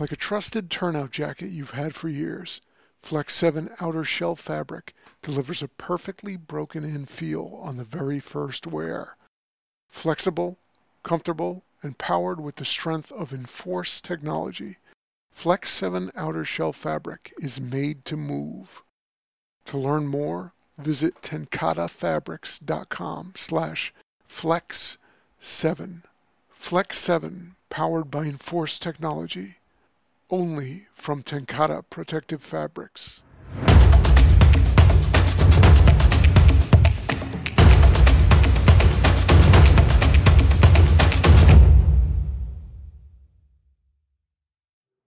Like a trusted turnout jacket you've had for years, Flex 7 outer shell fabric delivers a perfectly broken in feel on the very first wear. Flexible, comfortable, and powered with the strength of Enforce technology, Flex 7 outer shell fabric is made to move. To learn more, visit tencatefabrics.com slash flex7. Flex 7, powered by Enforce technology, only from TenCate Protective Fabrics.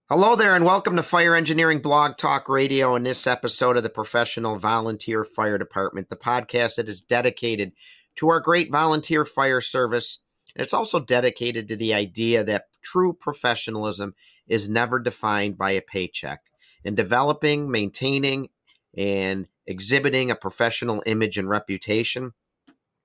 Hello there, and welcome to Fire Engineering Blog Talk Radio. In this episode of the Professional Volunteer Fire Department, the podcast that is dedicated to our great volunteer fire service. It's also dedicated to the idea that true professionalism is never defined by a paycheck. In developing, maintaining, and exhibiting a professional image and reputation,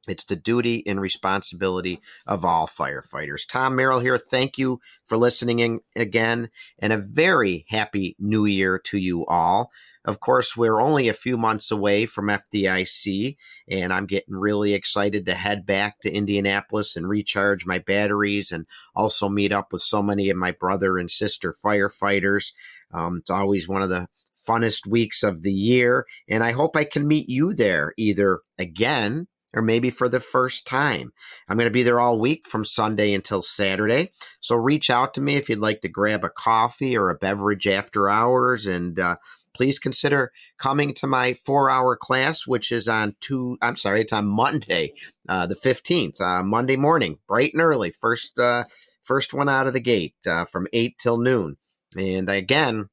it's the duty and responsibility of all firefighters. Tom Merrill here. Thank you for listening in again, and a very happy new year to you all. Of course, we're only a few months away from FDIC, and I'm getting really excited to head back to Indianapolis and recharge my batteries and also meet up with so many of my brother and sister firefighters. Um, it's always one of the funnest weeks of the year, and I hope I can meet you there either again or maybe for the first time. I'm going to be there all week from Sunday until Saturday. So reach out to me if you'd like to grab a coffee or a beverage after hours. And uh, please consider coming to my four hour class, which is on two, I'm sorry, it's on Monday, uh, the 15th, uh, Monday morning, bright and early. First, uh, first one out of the gate uh, from 8 till noon. And again,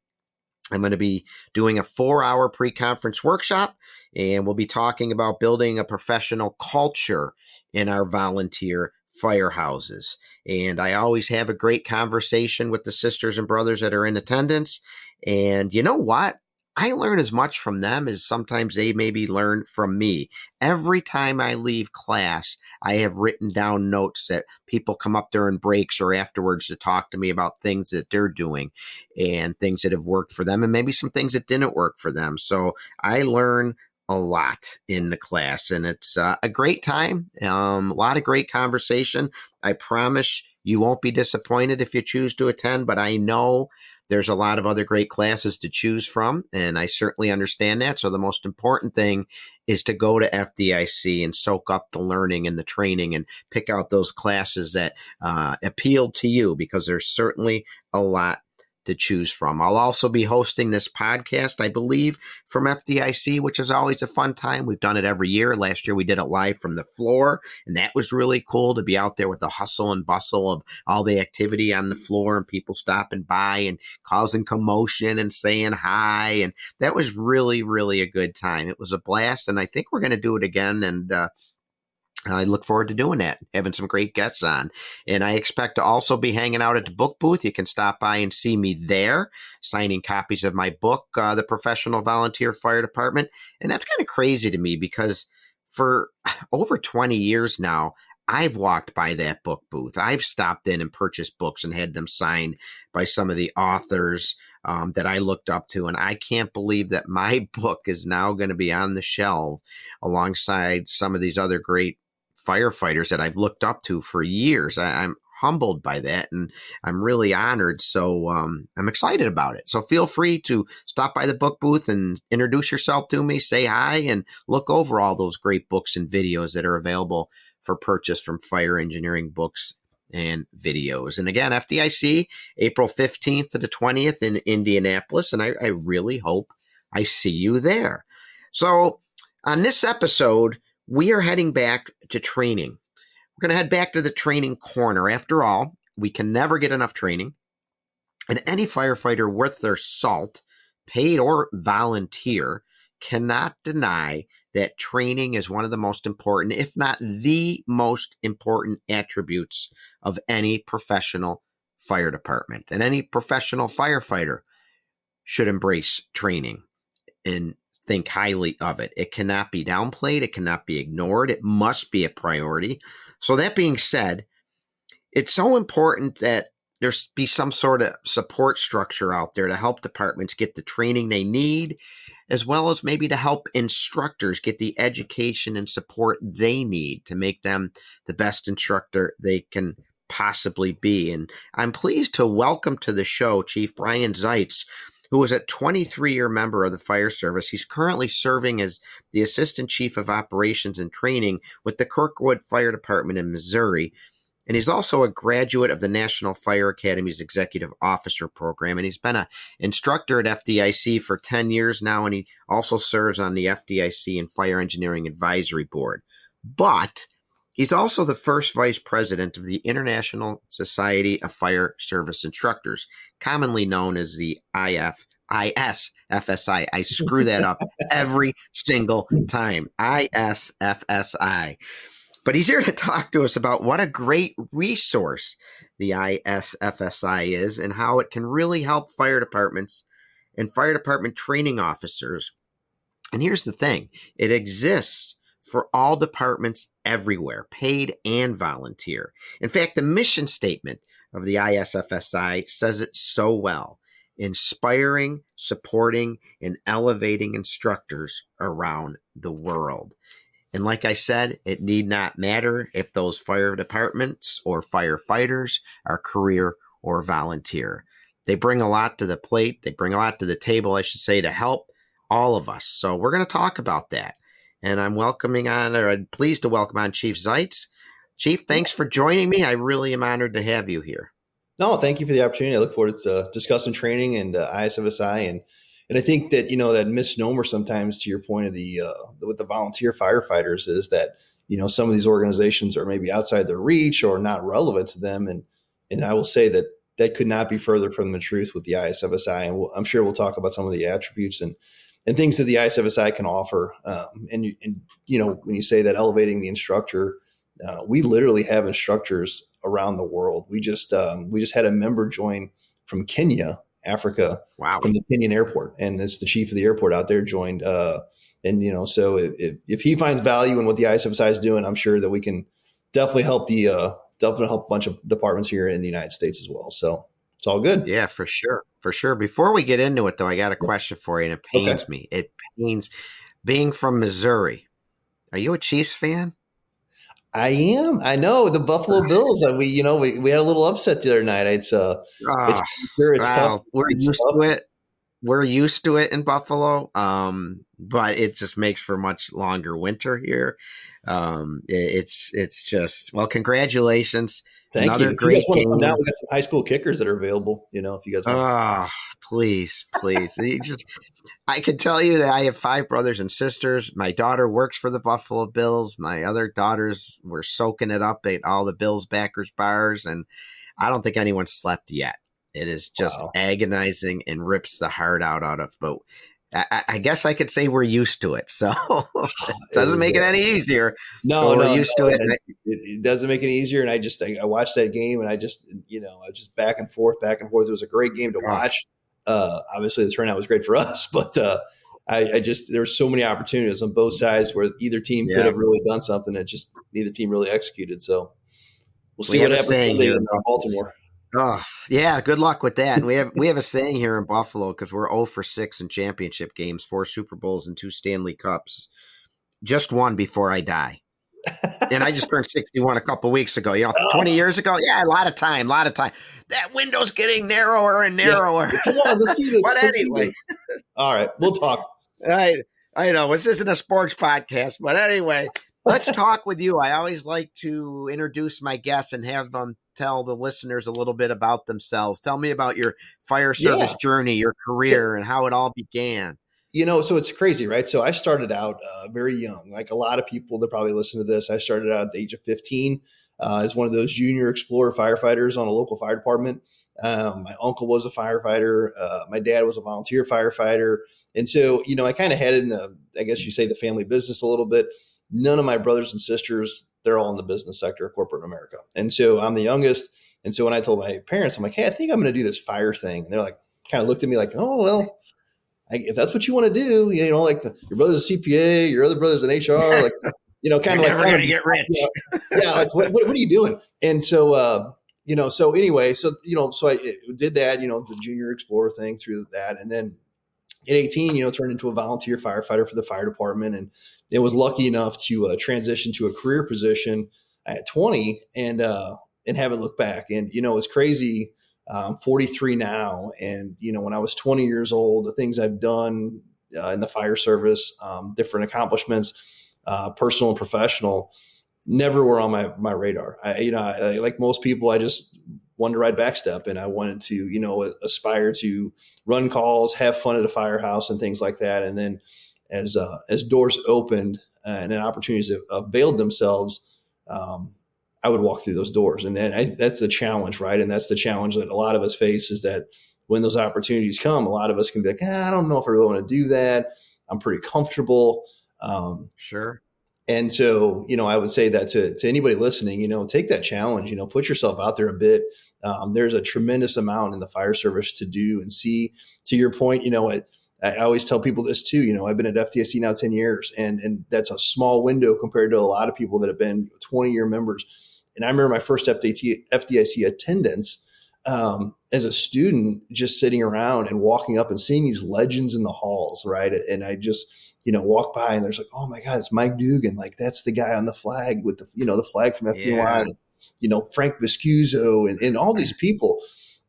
I'm going to be doing a four hour pre conference workshop, and we'll be talking about building a professional culture in our volunteer firehouses. And I always have a great conversation with the sisters and brothers that are in attendance. And you know what? I learn as much from them as sometimes they maybe learn from me. Every time I leave class, I have written down notes that people come up during breaks or afterwards to talk to me about things that they're doing and things that have worked for them and maybe some things that didn't work for them. So I learn a lot in the class and it's uh, a great time. Um, a lot of great conversation. I promise you won't be disappointed if you choose to attend, but I know there's a lot of other great classes to choose from, and I certainly understand that. So the most important thing is to go to FDIC and soak up the learning and the training and pick out those classes that uh, appeal to you because there's certainly a lot to choose from. I'll also be hosting this podcast, I believe, from FDIC, which is always a fun time. We've done it every year. Last year we did it live from the floor, and that was really cool to be out there with the hustle and bustle of all the activity on the floor and people stopping by and causing commotion and saying hi. And that was really, really a good time. It was a blast, and I think we're going to do it again. And uh, I look forward to doing that, having some great guests on. And I expect to also be hanging out at the book booth. You can stop by and see me there, signing copies of my book, uh, The Professional Volunteer Fire Department. And that's kind of crazy to me because for over 20 years now, I've walked by that book booth. I've stopped in and purchased books and had them signed by some of the authors um, that I looked up to. And I can't believe that my book is now going to be on the shelf alongside some of these other great firefighters that I've looked up to for years. I, am humbled by that and I'm really honored. So um, I'm excited about it. So feel free to stop by the book booth and introduce yourself to me, say hi, and look over all those great books and videos that are available for purchase from Fire Engineering Books and videos. And again, FDIC, April 15th to the 20th in Indianapolis. And I, I really hope I see you there. So on this episode, we are heading back to training. We're going to head back to the training corner. After all, we can never get enough training. And any firefighter worth their salt, paid or volunteer, cannot deny that training is one of the most important, if not the most important attributes of any professional fire department. And any professional firefighter should embrace training. And think highly of it. It cannot be downplayed, it cannot be ignored, it must be a priority. So, that being said, it's so important that there's be some sort of support structure out there to help departments get the training they need as well as maybe to help instructors get the education and support they need to make them the best instructor they can possibly be. And I'm pleased to welcome to the show Chief Brian Zaitz, who is a 23 year member of the fire service. He's currently serving as the Assistant Chief of Operations and Training with the Kirkwood Fire Department in Missouri. And he's also a graduate of the National Fire Academy's Executive Officer Program. And he's been an instructor at FDIC for 10 years now. And he also serves on the FDIC and Fire Engineering Advisory Board. But he's also the first vice president of the International Society of Fire Service Instructors, commonly known as the IF. ISFSI. I screw that up every single time. ISFSI. But he's here to talk to us about what a great resource the ISFSI is and how it can really help fire departments and fire department training officers. And here's the thing it exists for all departments everywhere, paid and volunteer. In fact, the mission statement of the ISFSI says it so well inspiring, supporting, and elevating instructors around the world. And like I said, it need not matter if those fire departments or firefighters are career or volunteer. They bring a lot to the plate. They bring a lot to the table, I should say, to help all of us. So we're going to talk about that. And I'm welcoming on, or I'm pleased to welcome on Chief Zaitz. Chief, thanks for joining me. I really am honored to have you here. No, thank you for the opportunity. I look forward to uh, discussing training and uh, ISFSI and and I think that you know that misnomer sometimes, to your point of the uh, with the volunteer firefighters, is that you know some of these organizations are maybe outside their reach or not relevant to them, and and I will say that that could not be further from the truth with the ISFSI, and we'll, I'm sure we'll talk about some of the attributes and and things that the ISFSI can offer. Um, and and you know when you say that elevating the instructor, uh, we literally have instructors around the world. We just um, we just had a member join from Kenya Africa wow. from the Kenyan airport. And it's the chief of the airport out there joined. Uh, and, you know, so if, if he finds value in what the ISFSI is doing, I'm sure that we can definitely help the, uh, definitely help a bunch of departments here in the United States as well. So it's all good. Yeah, for sure. For sure. Before we get into it though, I got a question for you and it pains okay. me. It pains being from Missouri. Are you a Chiefs fan? I am. I know the Buffalo Bills. We, you know, we, we had a little upset the other night. It's uh, oh, it's, sure it's wow. tough. We're it's used tough. to it. We're used to it in Buffalo, um, but it just makes for much longer winter here. Um, it, it's it's just well, congratulations. Thank Another you. great you game. Down, we got some high school kickers that are available. You know, if you guys. Want. Oh, ah, please, please. just, I can tell you that I have five brothers and sisters. My daughter works for the Buffalo Bills. My other daughters were soaking it up at all the Bills backers bars, and I don't think anyone slept yet. It is just wow. agonizing and rips the heart out out of. But I, I, guess I could say we're used to it, so it doesn't make it any easier. No, we're no, used no, to it. it. it. doesn't make it easier. And I just I, I, watched that game, and I just you know I just back and forth, back and forth. It was a great game to watch. Uh, obviously, the turnout was great for us, but uh, I, I, just there were so many opportunities on both sides where either team yeah. could have really done something that just neither team really executed. So we'll see we what happens in Baltimore. Oh yeah, good luck with that. And we have we have a saying here in Buffalo because we're 0 for six in championship games, four Super Bowls and two Stanley Cups. Just one before I die. and I just turned 61 a couple weeks ago. You know, 20 years ago. Yeah, a lot of time, a lot of time. That window's getting narrower and narrower. Yeah. Come on, let's do this. but anyway. All right, we'll talk. I I know this isn't a sports podcast, but anyway, let's talk with you. I always like to introduce my guests and have them tell the listeners a little bit about themselves. Tell me about your fire service yeah. journey, your career, so, and how it all began. You know, so it's crazy, right? So I started out uh, very young, like a lot of people that probably listen to this. I started out at the age of 15 uh, as one of those junior explorer firefighters on a local fire department. Um, my uncle was a firefighter. Uh, my dad was a volunteer firefighter. And so, you know, I kind of had in the, I guess you say, the family business a little bit. None of my brothers and sisters they're all in the business sector corporate America. And so I'm the youngest. And so when I told my parents, I'm like, hey, I think I'm going to do this fire thing. And they're like, kind of looked at me like, oh, well, I, if that's what you want to do, you know, like the, your brother's a CPA, your other brother's an HR, like, you know, kind of like, going to get rich. yeah. Like, what, what, what, are you doing? And so, uh, you know, so anyway, so you know, so I did that, you know, the junior explorer thing through that, and then at 18, you know, turned into a volunteer firefighter for the fire department, and it was lucky enough to uh, transition to a career position at 20, and uh, and haven't looked back. And you know, it's crazy. I'm 43 now, and you know, when I was 20 years old, the things I've done uh, in the fire service, um, different accomplishments, uh, personal and professional, never were on my my radar. I, you know, I, like most people, I just wanted to ride backstep, and I wanted to, you know, aspire to run calls, have fun at a firehouse, and things like that. And then, as uh, as doors opened uh, and opportunities availed themselves, um, I would walk through those doors, and, and I, that's the challenge, right? And that's the challenge that a lot of us face is that when those opportunities come, a lot of us can be like, ah, I don't know if I really want to do that. I'm pretty comfortable. Um, sure. And so, you know, I would say that to, to anybody listening, you know, take that challenge, you know, put yourself out there a bit. Um, there's a tremendous amount in the fire service to do and see. To your point, you know, I, I always tell people this too. You know, I've been at FDIC now 10 years, and, and that's a small window compared to a lot of people that have been 20 year members. And I remember my first FDIC, FDIC attendance um, as a student, just sitting around and walking up and seeing these legends in the halls, right? And I just, you know, walk by and there's like, oh my God, it's Mike Dugan. Like that's the guy on the flag with the, you know, the flag from FDNY, yeah. you know, Frank Viscuso and, and all these people.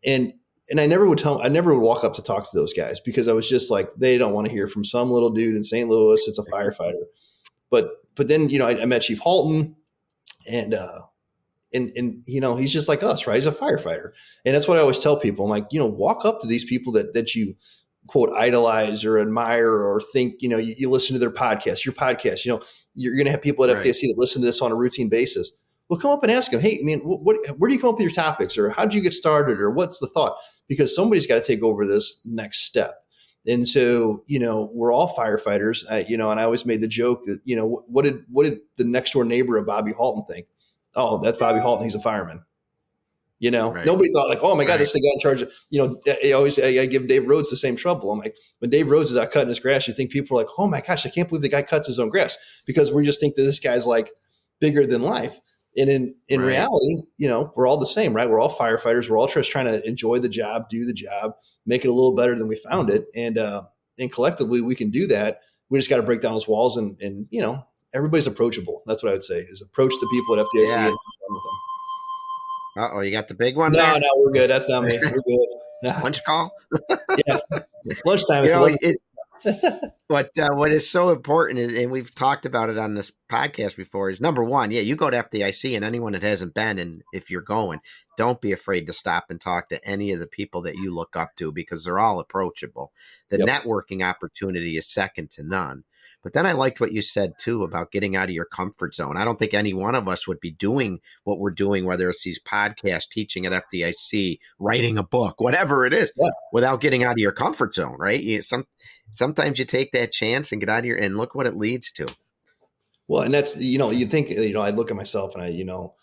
And, and I never would tell, I never would walk up to talk to those guys because I was just like, they don't want to hear from some little dude in St. Louis. It's a firefighter. But, but then, you know, I, I met Chief Halton and, uh, and, and you know he's just like us right he's a firefighter and that's what i always tell people i'm like you know walk up to these people that that you quote idolize or admire or think you know you, you listen to their podcast your podcast you know you're going to have people at right. That listen to this on a routine basis well come up and ask them hey man what, what where do you come up with your topics or how did you get started or what's the thought because somebody's got to take over this next step and so you know we're all firefighters uh, you know and i always made the joke that you know what did what did the next door neighbor of bobby halton think oh that's bobby halton he's a fireman you know, right. nobody thought like, oh my God, right. this the guy in charge of, you know, I always, I, I, give Dave Rhodes the same trouble. I'm like, when Dave Rhodes is out cutting his grass, you think people are like, oh my gosh, I can't believe the guy cuts his own grass because we just think that this guy's like bigger than life. And in, in right. reality, you know, we're all the same, right? We're all firefighters. We're all just trying to enjoy the job, do the job, make it a little better than we found it. And, uh, and collectively we can do that. We just got to break down those walls and, and, you know, everybody's approachable. That's what I would say is approach the people at FDIC yeah. and with them. Uh oh, you got the big one? No, there? no, we're good. That's not me. We're good. Lunch call? yeah. Lunchtime. You know, it, but uh, what is so important, is, and we've talked about it on this podcast before, is number one, yeah, you go to FDIC, and anyone that hasn't been, and if you're going, don't be afraid to stop and talk to any of the people that you look up to because they're all approachable. The yep. networking opportunity is second to none. But then I liked what you said too about getting out of your comfort zone. I don't think any one of us would be doing what we're doing, whether it's these podcasts, teaching at FDIC, writing a book, whatever it is, yeah. without getting out of your comfort zone, right? You, some sometimes you take that chance and get out of your and look what it leads to. Well, and that's you know you think you know I look at myself and I you know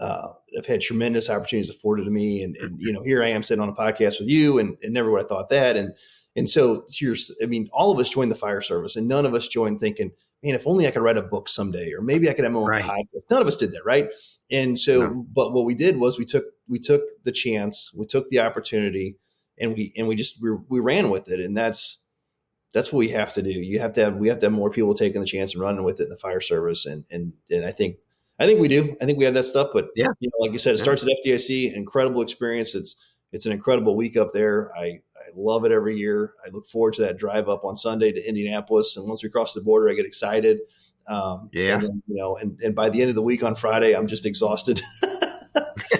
uh, I've had tremendous opportunities afforded to me, and, and you know here I am sitting on a podcast with you, and, and never would have thought that, and and so here's, I mean, all of us joined the fire service and none of us joined thinking, man, if only I could write a book someday, or maybe I could have my own right. podcast. None of us did that, right? And so, no. but what we did was we took we took the chance, we took the opportunity, and we and we just we, we ran with it, and that's that's what we have to do. You have to have we have to have more people taking the chance and running with it in the fire service, and and and I think I think we do. I think we have that stuff, but yeah, you know, like you said, it starts at FDIC. Incredible experience. It's it's an incredible week up there. I I love it every year. I look forward to that drive up on Sunday to Indianapolis, and once we cross the border, I get excited. Um, yeah, and then, you know, and, and by the end of the week on Friday, I'm just exhausted.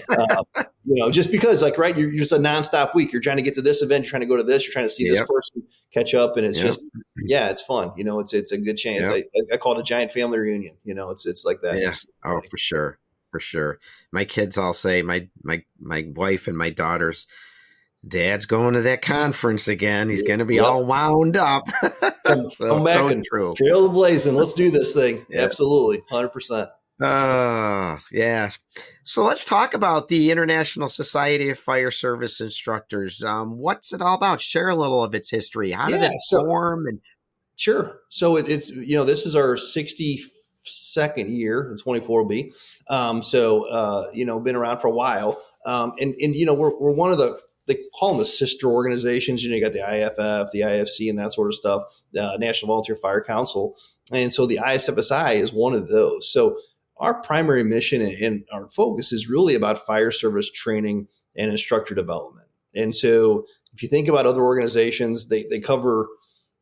uh, you know, just because, like, right, you're, you're, just a nonstop week. You're trying to get to this event, you're trying to go to this, you're trying to see yep. this person, catch up, and it's yep. just, yeah, it's fun. You know, it's it's a good chance. Yep. I, I, call it a giant family reunion. You know, it's it's like that. Yeah. Oh, for sure, for sure. My kids all say my my my wife and my daughters Dad's going to that conference again. He's going to be yep. all wound up. Come, so, come back so and true. blazing. Let's do this thing. Yep. Absolutely, hundred percent. Uh, yeah. So let's talk about the International Society of Fire Service Instructors. Um, what's it all about? Share a little of its history. How did yeah, it so, form? And sure. So it, it's you know this is our sixty second year. And 24 will be. Um, so, uh, you know, been around for a while. Um, and, and, you know, we're, we're one of the, they call them the sister organizations. You know, you got the IFF, the IFC, and that sort of stuff, the National Volunteer Fire Council. And so the ISFSI is one of those. So our primary mission and our focus is really about fire service training and instructor development. And so if you think about other organizations, they, they cover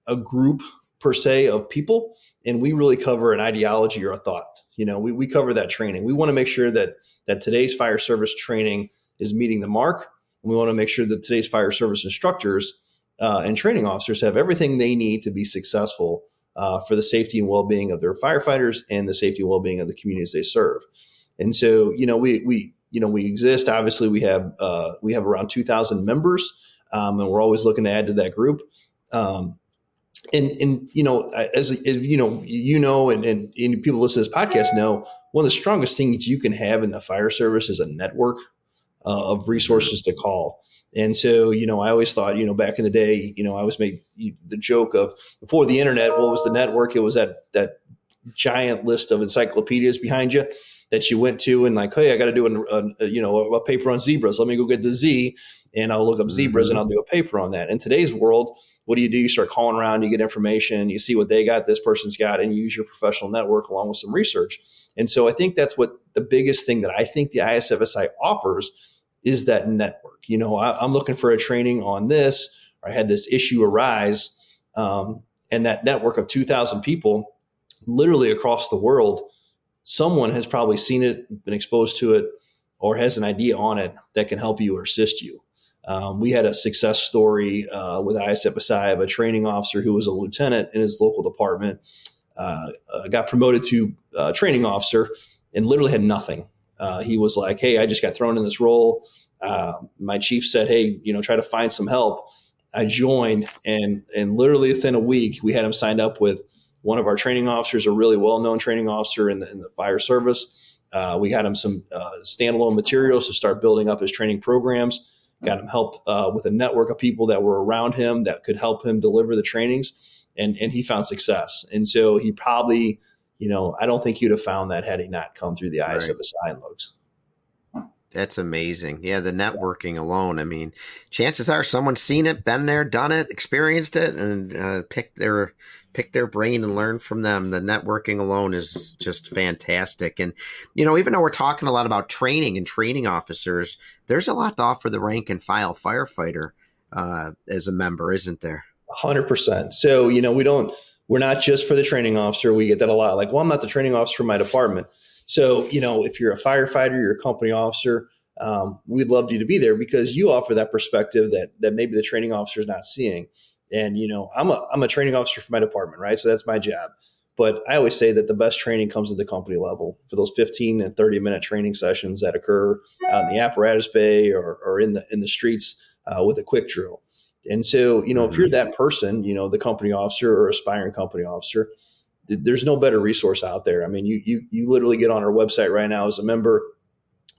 a group per se of people, and we really cover an ideology or a thought. You know, we, we cover that training. We want to make sure that that today's fire service training is meeting the mark. We want to make sure that today's fire service instructors uh, and training officers have everything they need to be successful uh, for the safety and well-being of their firefighters and the safety and well-being of the communities they serve. And so, you know, we we you know we exist. Obviously, we have uh, we have around two thousand members, um, and we're always looking to add to that group. Um, and and you know, as, as you know, you know, and, and, and people listen to this podcast know one of the strongest things you can have in the fire service is a network uh, of resources to call. And so, you know, I always thought, you know, back in the day, you know, I always made the joke of before the internet, what was the network? It was that that giant list of encyclopedias behind you that you went to and like, hey, I got to do a, a, you know a paper on zebras. Let me go get the Z, and I'll look up zebras mm-hmm. and I'll do a paper on that. In today's world, what do you do? You start calling around, you get information, you see what they got, this person's got, and you use your professional network along with some research. And so I think that's what the biggest thing that I think the ISFSI offers is that network. You know, I, am looking for a training on this, I had this issue arise, um, and that network of 2,000 people, literally across the world, someone has probably seen it, been exposed to it, or has an idea on it that can help you or assist you. Um, we had a success story uh, with ISFSI of a training officer who was a lieutenant in his local department, uh, uh, got promoted to uh, training officer, and literally had nothing uh, he was like, "Hey, I just got thrown in this role. Uh, my chief said, hey, you know, try to find some help." I joined, and and literally within a week, we had him signed up with one of our training officers, a really well-known training officer in the, in the fire service. Uh, we got him some uh, standalone materials to start building up his training programs. Got him help uh, with a network of people that were around him that could help him deliver the trainings, and and he found success. And so he probably you know, I don't think you'd have found that had he not come through the eyes right. of a sign loads. That's amazing. Yeah, the networking alone. I mean, chances are someone's seen it, been there, done it, experienced it, and uh, picked their pick their brain and learn from them. The networking alone is just fantastic. And you know, even though we're talking a lot about training and training officers, there's a lot to offer the rank and file firefighter uh, as a member, isn't there? Hundred percent. So you know, we don't we're not just for the training officer. We get that a lot. Like, well, I'm not the training officer for my department. So, you know, if you're a firefighter, you're a company officer, um, we'd love you to be there because you offer that perspective that that maybe the training officer is not seeing. And you know, I'm a I'm a training officer for my department, right? So that's my job. But I always say that the best training comes at the company level for those 15 and 30 minute training sessions that occur out in the apparatus bay or, or in the in the streets uh, with a quick drill. And so, you know, if you're mm-hmm. that person, you know, the company officer or aspiring company officer, th- there's no better resource out there. I mean, you you you literally get on our website right now as a member,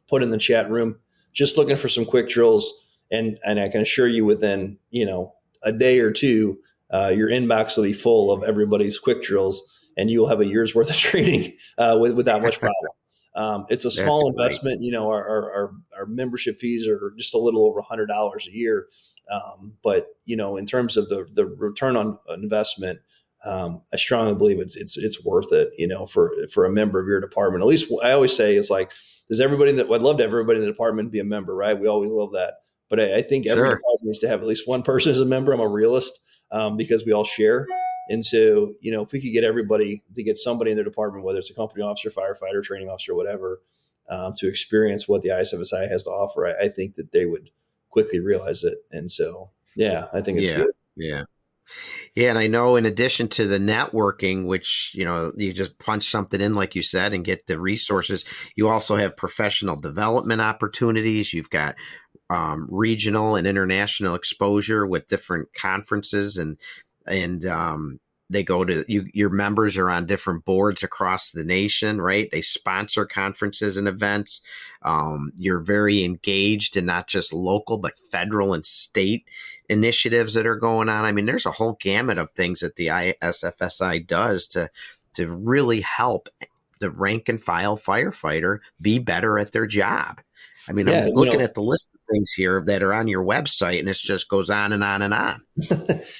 put in the chat room, just looking for some quick drills, and and I can assure you, within you know a day or two, uh, your inbox will be full of everybody's quick drills, and you'll have a year's worth of training uh, with, without much problem. Um, it's a small That's investment. Great. You know, our, our, our membership fees are just a little over hundred dollars a year. Um, but you know, in terms of the the return on investment, um, I strongly believe it's it's it's worth it. You know, for for a member of your department. At least I always say it's like, does everybody that I'd love to everybody in the department be a member, right? We always love that. But I, I think every sure. department needs to have at least one person as a member. I'm a realist um, because we all share. And so, you know, if we could get everybody to get somebody in their department, whether it's a company officer, firefighter, training officer, whatever, um, to experience what the ISFSI has to offer, I, I, think that they would quickly realize it. And so, yeah, I think it's yeah, good. Yeah. Yeah, and I know in addition to the networking, which you know you just punch something in like you said and get the resources, you also have professional development opportunities. You've got um, regional and international exposure with different conferences and and um, they go to you your members are on different boards across the nation right? They sponsor conferences and events. Um, you're very engaged in not just local but federal and state initiatives that are going on. I mean there's a whole gamut of things that the isfsi does to to really help the rank and file firefighter be better at their job. I mean, Yeah, I'm you looking know- at the list of things here that are on your website, and it just goes on and on and on.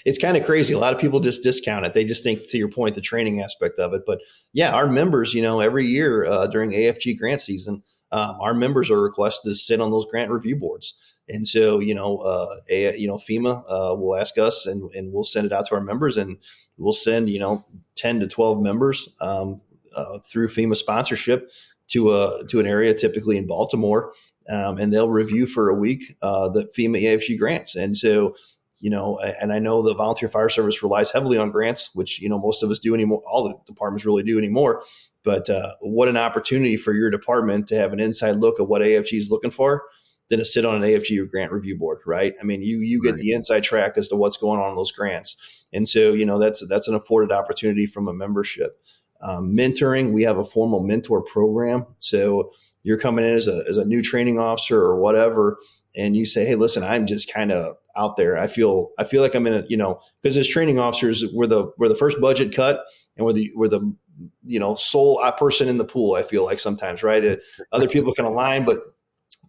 it's kind of crazy. A lot of people just discount it. They just think, to your point, the training aspect of it. But yeah, our members, you know, every year uh, during AFG grant season, um, our members are requested to sit on those grant review boards. And so, you know, uh, a, you know, FEMA uh, will ask us, and, and we'll send it out to our members, and we'll send, you know, ten to twelve members um, uh, through FEMA sponsorship to a to an area, typically in Baltimore, um, and they'll review for a week uh, the FEMA AFG grants. And so, you know, and I know the volunteer fire service relies heavily on grants, which you know most of us do anymore. All the departments really do anymore. But uh, what an opportunity for your department to have an inside look at what AFG is looking for than to sit on an AFG grant review board, right? I mean, you you get Right. the inside track as to what's going on in those grants, and so you know that's that's an afforded opportunity from a membership. Um, mentoring, we have a formal mentor program, so you're coming in as a as a new training officer or whatever, and you say, hey, listen, I'm just kind of out there. I feel I feel like I'm in a you know because as training officers, we're the we're the first budget cut, and we're the we're the you know sole person in the pool. I feel like sometimes, right? Uh, Other people can align, but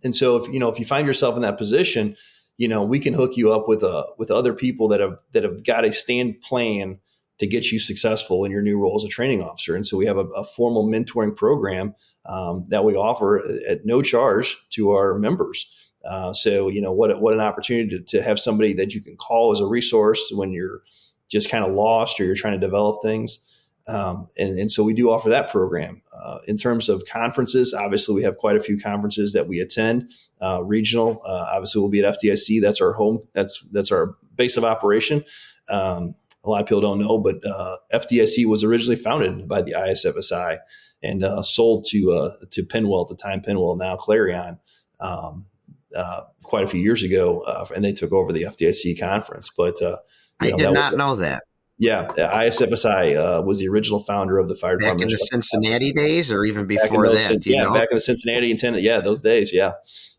and so if you know if you find yourself in that position, you know we can hook you up with uh with other people that have that have got a stand plan to get you successful in your new role as a training officer. And so we have a, a formal mentoring program um, that we offer at no charge to our members. Uh, so you know what what an opportunity to, to have somebody that you can call as a resource when you're just kind of lost or you're trying to develop things. Um, and, and so we do offer that program. Uh, in terms of conferences, obviously we have quite a few conferences that we attend. Uh, regional, uh, obviously we'll be at FDIC. That's our home. That's that's our base of operation. Um, a lot of people don't know, but uh, FDIC was originally founded by the ISFSI and uh, sold to uh, to PennWell at the time, PennWell now Clarion, um, uh, quite a few years ago, uh, and they took over the FDIC conference. But uh, you I know, did not was, know that. yeah, the ISFSI uh, was the original founder of the fire Back in the Cincinnati days, or even before that, you yeah, know? back in the Cincinnati and Tennessee, yeah, those days, yeah.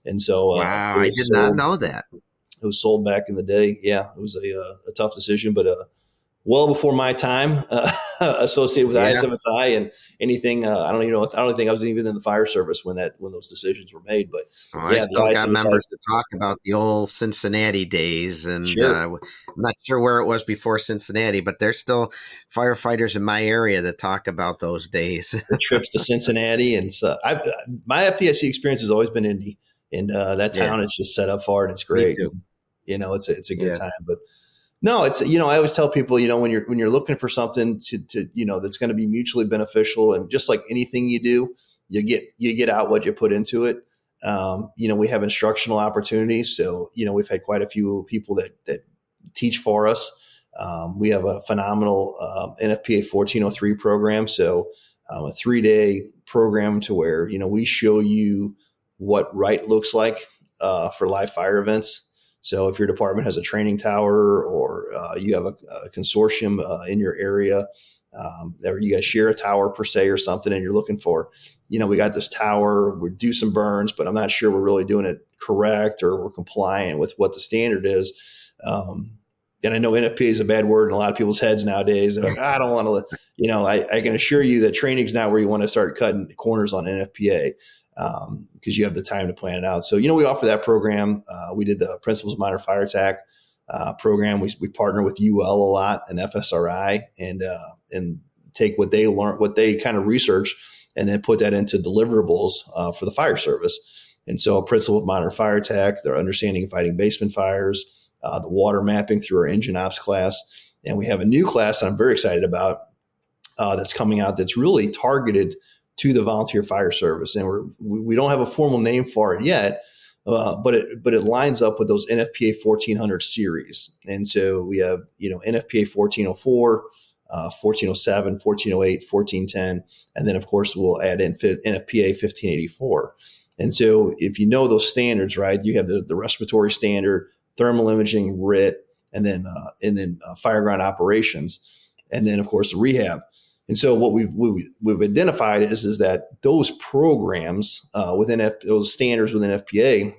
And so, wow, I did not know that. It was sold back in the day. Yeah, it was a, a tough decision, but uh, well before my time uh, associated with Yeah. ISFSI and anything. Uh, I don't even know. I don't think I was even in the fire service when that when those decisions were made. But Well, I still got members to talk about the old Cincinnati days, and Sure. uh, I'm not sure where it was before Cincinnati, but there's still firefighters in my area that talk about those days. trips to Cincinnati and so I've, my FDIC experience has always been Indy, and uh, that Yeah. town is just set up for it. It's great. You know, it's a, it's a good Yeah. time, but no, it's you know I always tell people you know when you're when you're looking for something to to you know that's going to be mutually beneficial and just like anything you do, you get you get out what you put into it. Um, you know, we have instructional opportunities, so you know we've had quite a few people that that teach for us. Um, we have a phenomenal um, NFPA 1403 program, so um, a three day program to where you know we show you what right looks like uh, for live fire events. So if your department has a training tower or uh, you have a, a consortium uh, in your area, um, or you guys share a tower per se or something, and you're looking for, you know, we got this tower, we do some burns, but I'm not sure we're really doing it correct or we're compliant with what the standard is. Um, and I know NFPA is a bad word in a lot of people's heads nowadays. They're like, I don't want to, you know, I, I can assure you that training is not where you want to start cutting corners on NFPA because um, you have the time to plan it out. So, you know, we offer that program. Uh, we did the Principles of Modern Fire Attack uh, program. We, we partner with UL a lot and FSRI and, uh, and take what they learn, what they kind of research and then put that into deliverables uh, for the fire service. And so, Principle of Modern Fire Attack, their understanding of fighting basement fires, uh, the water mapping through our engine ops class. And we have a new class that I'm very excited about uh, that's coming out that's really targeted to the volunteer fire service. And we're, we, don't have a formal name for it yet, uh, but it but it lines up with those NFPA 1400 series. And so we have you know NFPA 1404. Uh, 1407, 1408, 1410, and then of course we'll add in NFPA 1584. And so if you know those standards, right, you have the, the respiratory standard, thermal imaging, RIT, and then uh, and then uh, fireground operations, and then of course rehab. And so what we've we've, we've identified is is that those programs uh, within F, those standards within FPA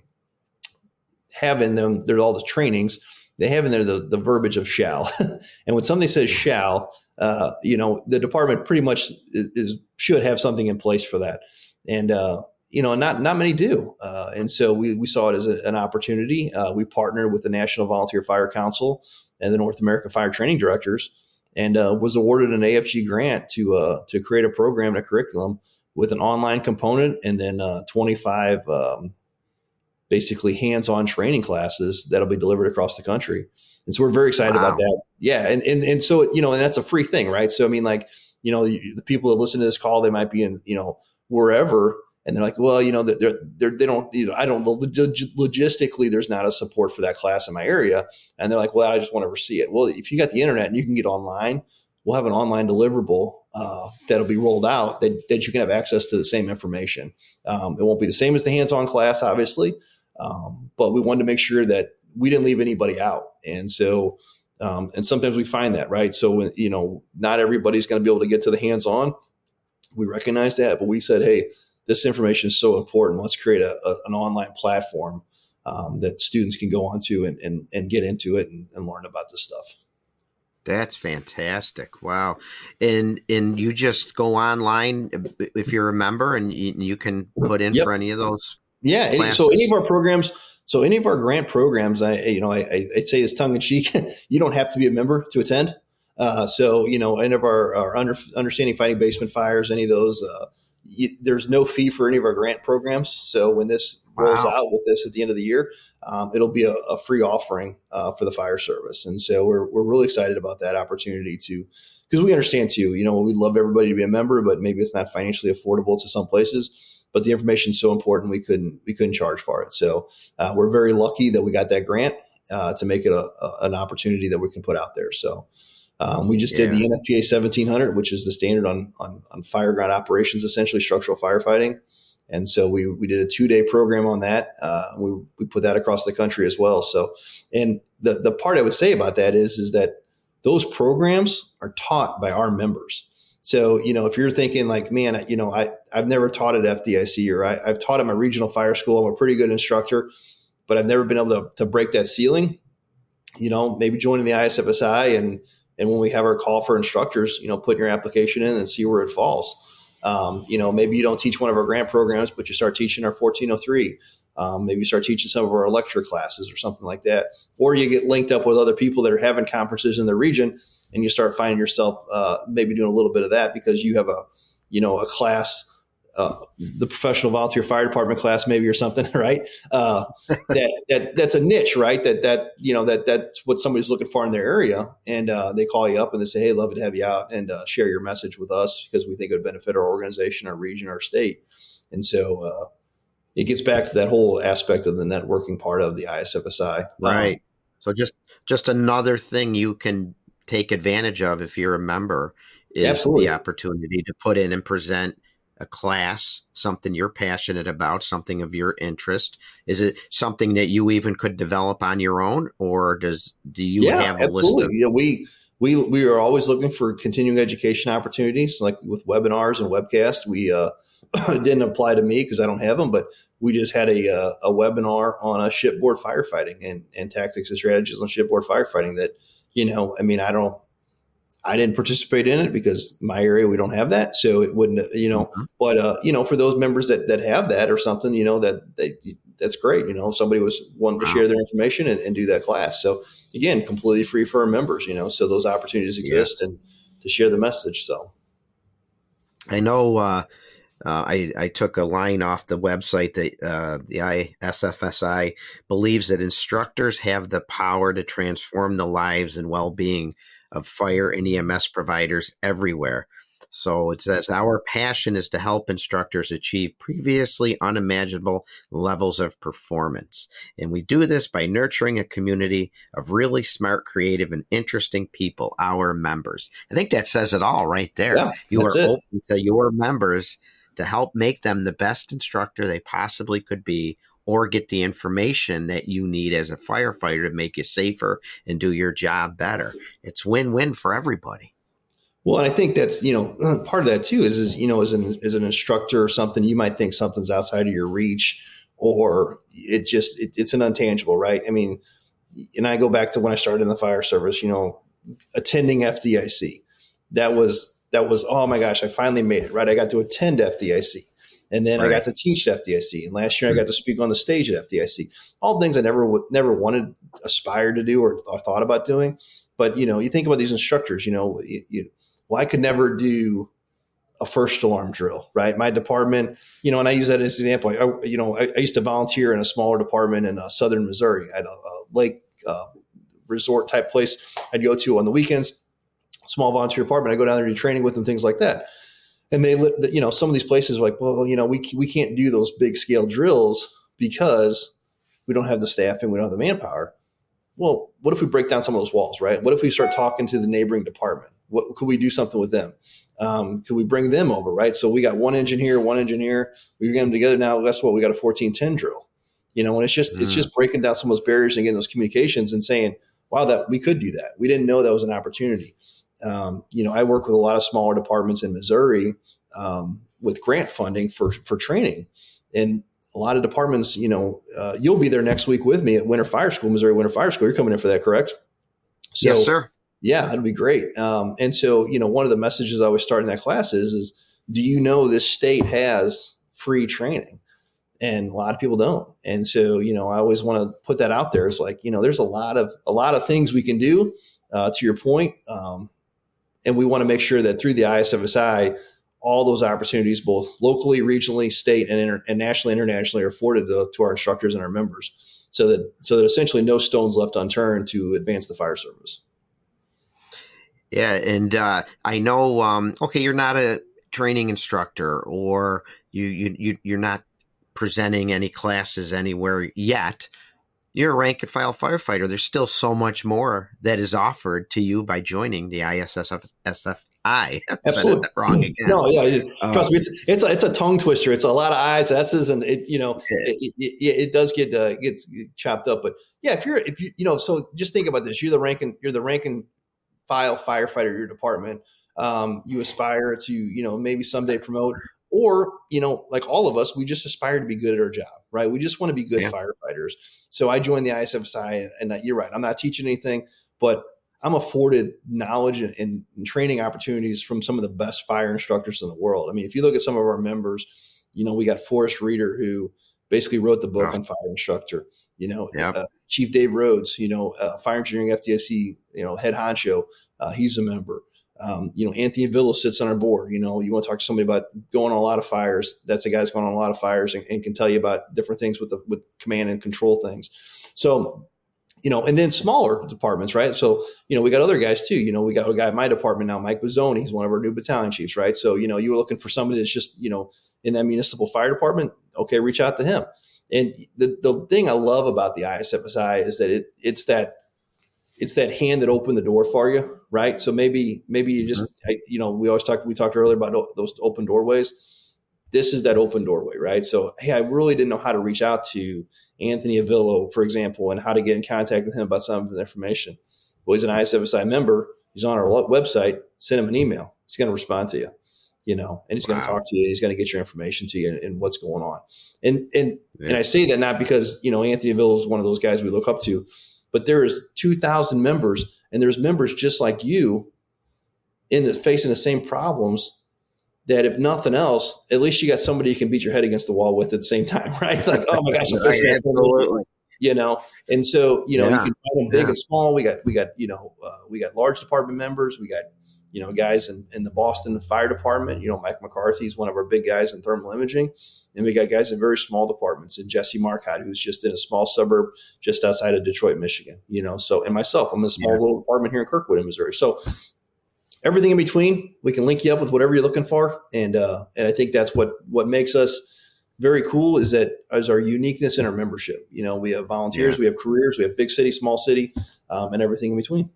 have in them there's all the trainings they have in there the, the verbiage of shall, and when something says shall, uh, you know, the department pretty much is, is, should have something in place for that. And uh, you know, not not many do. Uh, and so we we saw it as a, an opportunity. Uh, we partnered with the National Volunteer Fire Council and the North American Fire Training Directors, and uh, was awarded an AFG grant to uh, to create a program and a curriculum with an online component and then 25 um, basically hands-on training classes that'll be delivered across the country. And so we're very excited wow. about that. Yeah, and and and so you know, and that's a free thing, right? So I mean, like you know, the, the people that listen to this call, they might be in you know wherever, and they're like, well, you know, they're, they're they don't you know, I don't logistically, there's not a support for that class in my area, and they're like, well, I just want to see it. Well, if you got the internet and you can get online, we'll have an online deliverable uh, that'll be rolled out that, that you can have access to the same information. Um, it won't be the same as the hands-on class, obviously, um, but we wanted to make sure that we didn't leave anybody out. And so, um, and sometimes we find that, right? So, you know, not everybody's going to be able to get to the hands on. We recognize that, but we said, hey, this information is so important. Let's create a, a, an online platform um, that students can go onto and, and, and get into it and, and learn about this stuff. That's fantastic! Wow, and and you just go online if you're a member, and you, you can put in yep. for any of those yeah. Any, so any of our programs, so any of our grant programs, I you know I, I say this tongue in cheek, you don't have to be a member to attend. Uh, so you know any of our, our under, understanding fighting basement fires, any of those, uh, you, there's no fee for any of our grant programs. So when this rolls out with this at the end of the year, um, it'll be a, a free offering uh, for the fire service. And so we're we're really excited about that opportunity to because we understand too. You know, we'd love everybody to be a member, but maybe it's not financially affordable to some places but the information is so important we couldn't we couldn't charge for it. So uh, we're very lucky that we got that grant uh, to make it a, a, an opportunity that we can put out there. So. Um, we just yeah. did the NFPA 1700, which is the standard on, on, on fire ground operations, essentially structural firefighting. And so we, we did a two day program on that. Uh, we, we put that across the country as well. So, and the, the part I would say about that is, is that those programs are taught by our members. So, you know, if you're thinking like, man, you know, I, I've never taught at FDIC or I, have taught at my regional fire school. I'm a pretty good instructor, but I've never been able to, to break that ceiling, you know, maybe joining the ISFSI and, and when we have our call for instructors, you know, put your application in and see where it falls. Um, you know, maybe you don't teach one of our grant programs, but you start teaching our 1403. Um, maybe you start teaching some of our lecture classes or something like that. Or you get linked up with other people that are having conferences in the region and you start finding yourself uh, maybe doing a little bit of that because you have a you know a class uh, the professional volunteer fire department class maybe or something right? Uh, that, that that's a niche right? That that you know that that's what somebody's looking for in their area. And uh, they call you up and they say hey love to have you out and uh, share your message with us because we think it would benefit our organization our region our state. And so uh, it gets back to that whole aspect of the networking part of the isfsi right um, so just just another thing you can take advantage of if you're a member is Absolutely. the opportunity to put in and present a class, something you're passionate about, something of your interest. Is it something that you even could develop on your own, or does do you yeah, have a absolutely. list? Of- yeah, we we we are always looking for continuing education opportunities, like with webinars and webcasts. We uh, didn't apply to me because I don't have them, but we just had a uh, a webinar on a shipboard firefighting and and tactics and strategies on shipboard firefighting that you know, I mean, I don't, I didn't participate in it because my area we don't have that, so it wouldn't, you know. Mm-hmm. But uh, you know, for those members that that have that or something, you know, that they that's great. You know, somebody was wanting wow. to share their information and, and, do that class. So again, completely free for our members. You know, so those opportunities exist yeah. and to share the message. So I know. Uh, uh, I, I, took a line off the website that uh, the ISFSI believes that instructors have the power to transform the lives and well being of fire and EMS providers everywhere. So it says our passion is to help instructors achieve previously unimaginable levels of performance. And we do this by nurturing a community of really smart, creative, and interesting people, our members. I think that says it all right there. Yeah, you are it. open to your members to help make them the best instructor they possibly could be or get the information that you need as a firefighter to make you safer and do your job better. It's win-win for everybody. Well, and I think that's you know uh, part of that too is, is you know as an as an instructor or something you might think something's outside of your reach or it just it, it's an untangible, right? I mean, and I go back to when I started in the fire service, you know, attending FDIC that was that was oh my gosh, I finally made it right. I got to attend FDIC. And then right. I got to teach at FDIC. And last year I got to speak on the stage at FDIC. All things I never never wanted, aspired to do, or thought about doing. But you know, you think about these instructors. You know, you, you, well, I could never do a first alarm drill, right? My department, you know, and I use that as an example. I, you know, I, I, used to volunteer in a smaller department in uh, southern Missouri at a, a lake uh, resort type place I'd go to on the weekends. Small volunteer department. I go down there to do training with them, things like that and they you know some of these places are like well you know we, we can't do those big scale drills because we don't have the staffing we don't have the manpower. Well what if we break down some of those walls right? What if we start talking to the neighboring department? What could we do something with them? Um, could we bring them over right? So we got one engineer one engineer. We get them together now. Guess what? We got a 1410 drill. You know and it's just mm. it's just breaking down some of those barriers and getting those communications and saying wow that we could do that. We didn't know that was an opportunity um, you know, I work with a lot of smaller departments in Missouri um, with grant funding for for training, and a lot of departments. You know, uh, you'll be there next week with me at Winter Fire School, Missouri Winter Fire School. You're coming in for that, correct? So, yes, sir. Yeah, that'd be great. Um, and so, you know, one of the messages I always start in that class is, is do you know this state has free training? and a lot of people don't and so you know i always want to put that out there it's like you know there's a lot of a lot of things we can do uh, to your point um, and we want to make sure that through the ISFSI, all those opportunities, both locally, regionally, state, and, inter- and nationally, internationally, are afforded to, to, our instructors and our members, so that so that essentially no stones left unturned to advance the fire service. Yeah, and uh, I know. Um, okay, you're not a training instructor, or you you, you you're not presenting any classes anywhere yet you're a rank and file firefighter. There's still so much more that is offered to you by joining the ISSFI. Absolutely wrong again. No, yeah, um, trust me, it's it's a, it's a tongue twister. It's a lot of I's, S's, and it you know it, it, it, does get uh, gets chopped up. But yeah, if you're if you you know, so just think about this: you're the ranking you're the rank and file firefighter your department. Um, you aspire to you know maybe someday promote or you know like all of us we just aspire to be good at our job right we just want to be good yeah. firefighters so i joined the isfsi and, and, you're right i'm not teaching anything but i'm afforded knowledge and, and, training opportunities from some of the best fire instructors in the world i mean if you look at some of our members you know we got forest reeder who basically wrote the book wow. on fire instructor you know yeah. uh, chief dave rhodes you know uh, fire engineering fdic you know head honcho uh, he's a member um, you know, Anthony Avillo sits on our board. You know, you want to talk to somebody about going on a lot of fires. That's a guy that's going on a lot of fires and, and, can tell you about different things with the with command and control things. So, you know, and then smaller departments, right? So, you know, we got other guys too. You know, we got a guy in my department now, Mike Bazzoni. He's one of our new battalion chiefs, right? So, you know, you were looking for somebody that's just, you know, in that municipal fire department. Okay, reach out to him. And the, the thing I love about the ISFSI is that it it's that it's that hand that opened the door for you, right? So maybe maybe you just mm-hmm. you know we always talked we talked earlier about those open doorways. This is that open doorway, right? So hey, I really didn't know how to reach out to Anthony Avillo, for example, and how to get in contact with him about some of the information. Well, he's an ISFSI member. He's on our website. Send him an email. He's going to respond to you, you know, and he's wow. going to talk to you. he's going to get your information to you and, and what's going on. And and yeah. and I say that not because you know Anthony Avillo is one of those guys we look up to, but there's 2,000 members, and there's members just like you in the facing the same problems. That if nothing else, at least you got somebody you can beat your head against the wall with at the same time, right? Like, oh my gosh, absolutely. You know, and so you know yeah. you can find them big yeah. and small. We got we got you know uh, we got large department members. We got you know, guys in, in the Boston Fire Department. You know, Mike McCarthy is one of our big guys in thermal imaging. And we got guys in very small departments and Jesse Marcotte, who's just in a small suburb just outside of Detroit, Michigan. You know, so and myself, I'm in a small yeah. little department here in Kirkwood, in Missouri. So everything in between, we can link you up with whatever you're looking for. And uh, and I think that's what what makes us very cool is that as our uniqueness in our membership. You know, we have volunteers, yeah. we have careers, we have big city, small city, um, and everything in between.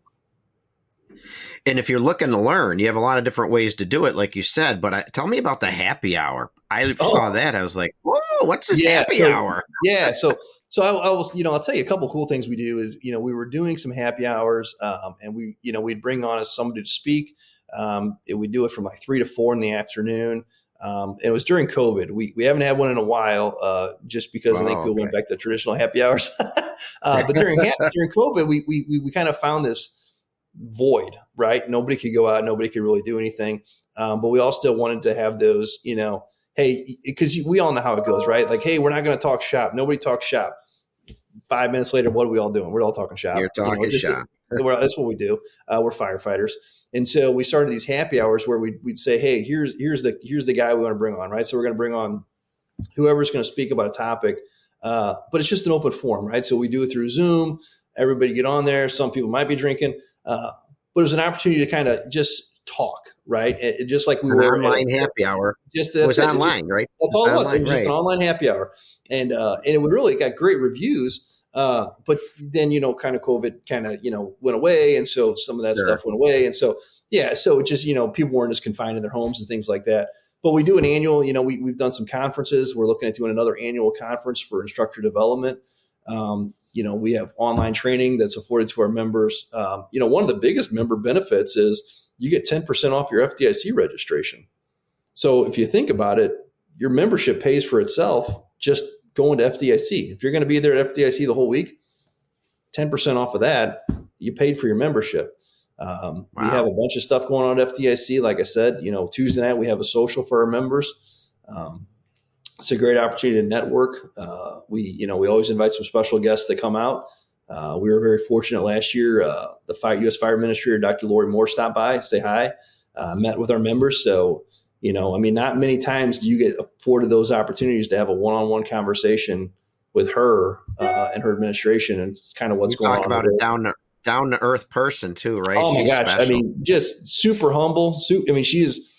And if you're looking to learn, you have a lot of different ways to do it, like you said. But I, tell me about the happy hour. I oh. saw that. I was like, "Whoa, what's this yeah, happy so, hour?" yeah. So, so I, I, was, you know, I'll tell you a couple cool things we do is, you know, we were doing some happy hours, um, and we, you know, we'd bring on somebody to speak. Um, it, we do it from like three to four in the afternoon. Um, it was during COVID. We we haven't had one in a while, uh, just because I think people okay. went back to traditional happy hours. uh, but during during COVID, we we we kind of found this void, right? Nobody could go out, nobody could really do anything. Um, but we all still wanted to have those, you know, hey, because we all know how it goes, right? Like, hey, we're not going to talk shop. Nobody talks shop. Five minutes later, what are we all doing? We're all talking shop. You're talking you know, shop. that's what we do. Uh, we're firefighters, and so we started these happy hours where we'd, we'd say, hey, here's here's the here's the guy we want to bring on, right? So we're going to bring on whoever's going to speak about a topic, uh, but it's just an open forum, right? So we do it through Zoom. Everybody get on there. Some people might be drinking, uh, but it was an opportunity to kind of just talk, right? It, just like we an were online at, happy hour. Just it was it, online, right? That's all it was. Online, it was just right. an online happy hour, and uh, and it would really got great reviews. Uh, but then you know, kind of COVID kind of you know went away, and so some of that sure. stuff went away, and so yeah, so it just you know people weren't as confined in their homes and things like that. But we do an annual. You know, we we've done some conferences. We're looking at doing another annual conference for instructor development. Um, you know, we have online training that's afforded to our members. Um, you know, one of the biggest member benefits is you get 10% off your FDIC registration. So if you think about it, your membership pays for itself just going to FDIC. If you're going to be there at FDIC the whole week, 10% off of that, you paid for your membership. Um, wow. We have a bunch of stuff going on at FDIC. Like I said, you know, Tuesday night we have a social for our members. Um, it's a great opportunity to network. Uh, we, you know, we always invite some special guests to come out. Uh, we were very fortunate last year. Uh, the fire, U.S. Fire Administrator, Dr. Lori Moore, stopped by, say hi, uh, met with our members. So, you know, I mean, not many times do you get afforded those opportunities to have a one-on-one conversation with her uh, and her administration, and kind of what's going talk on. About a down to down to earth person too, right? Oh my she's gosh! Special. I mean, just super humble. I mean, she is.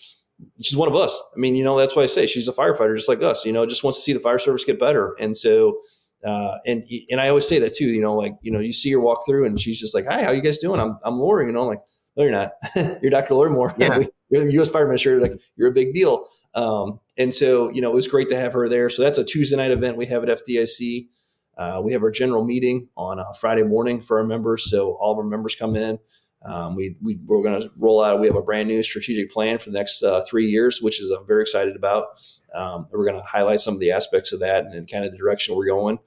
She's one of us. I mean, you know, that's why I say she's a firefighter, just like us. You know, just wants to see the fire service get better, and so uh, and and I always say that too. You know, like you know, you see her walk through, and she's just like, "Hi, how you guys doing?" I'm I'm Lori. You know, I'm like, "No, you're not. you're Dr. Lori Moore. Yeah. you're the U.S. Fire Administrator. Like, you're a big deal." Um, and so, you know, it was great to have her there. So that's a Tuesday night event we have at FDIC. Uh, we have our general meeting on a Friday morning for our members. So all of our members come in. Um, we, we we're going to roll out. We have a brand new strategic plan for the next uh, three years, which is I'm very excited about. Um, we're going to highlight some of the aspects of that and, and kind of the direction we're going.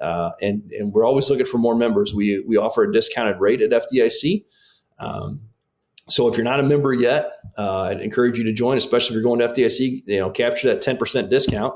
Uh, and and we're always looking for more members. We we offer a discounted rate at FDIC. Um, so if you're not a member yet, uh, I'd encourage you to join, especially if you're going to FDIC. You know, capture that 10% discount.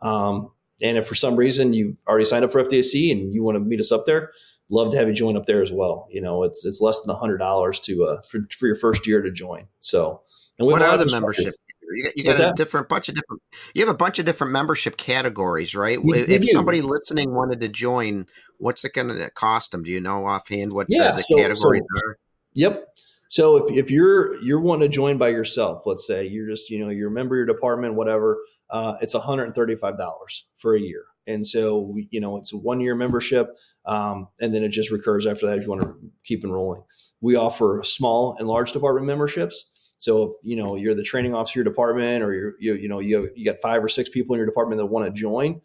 Um, and if for some reason you've already signed up for FDIC and you want to meet us up there, love to have you join up there as well. You know, it's it's less than hundred dollars to uh, for for your first year to join. So, and what are the membership you got, you got a that? different bunch of different. You have a bunch of different membership categories, right? You, if somebody listening wanted to join, what's it going to cost them? Do you know offhand what yeah, the, the so, categories so, are? Yep. So if, if you're you're wanting to join by yourself, let's say you're just you know you're a member of your department, whatever, uh, it's $135 for a year, and so we, you know it's a one year membership, um, and then it just recurs after that if you want to keep enrolling. We offer small and large department memberships. So if you know you're the training officer of your department, or you're you, you know you have, you got five or six people in your department that want to join,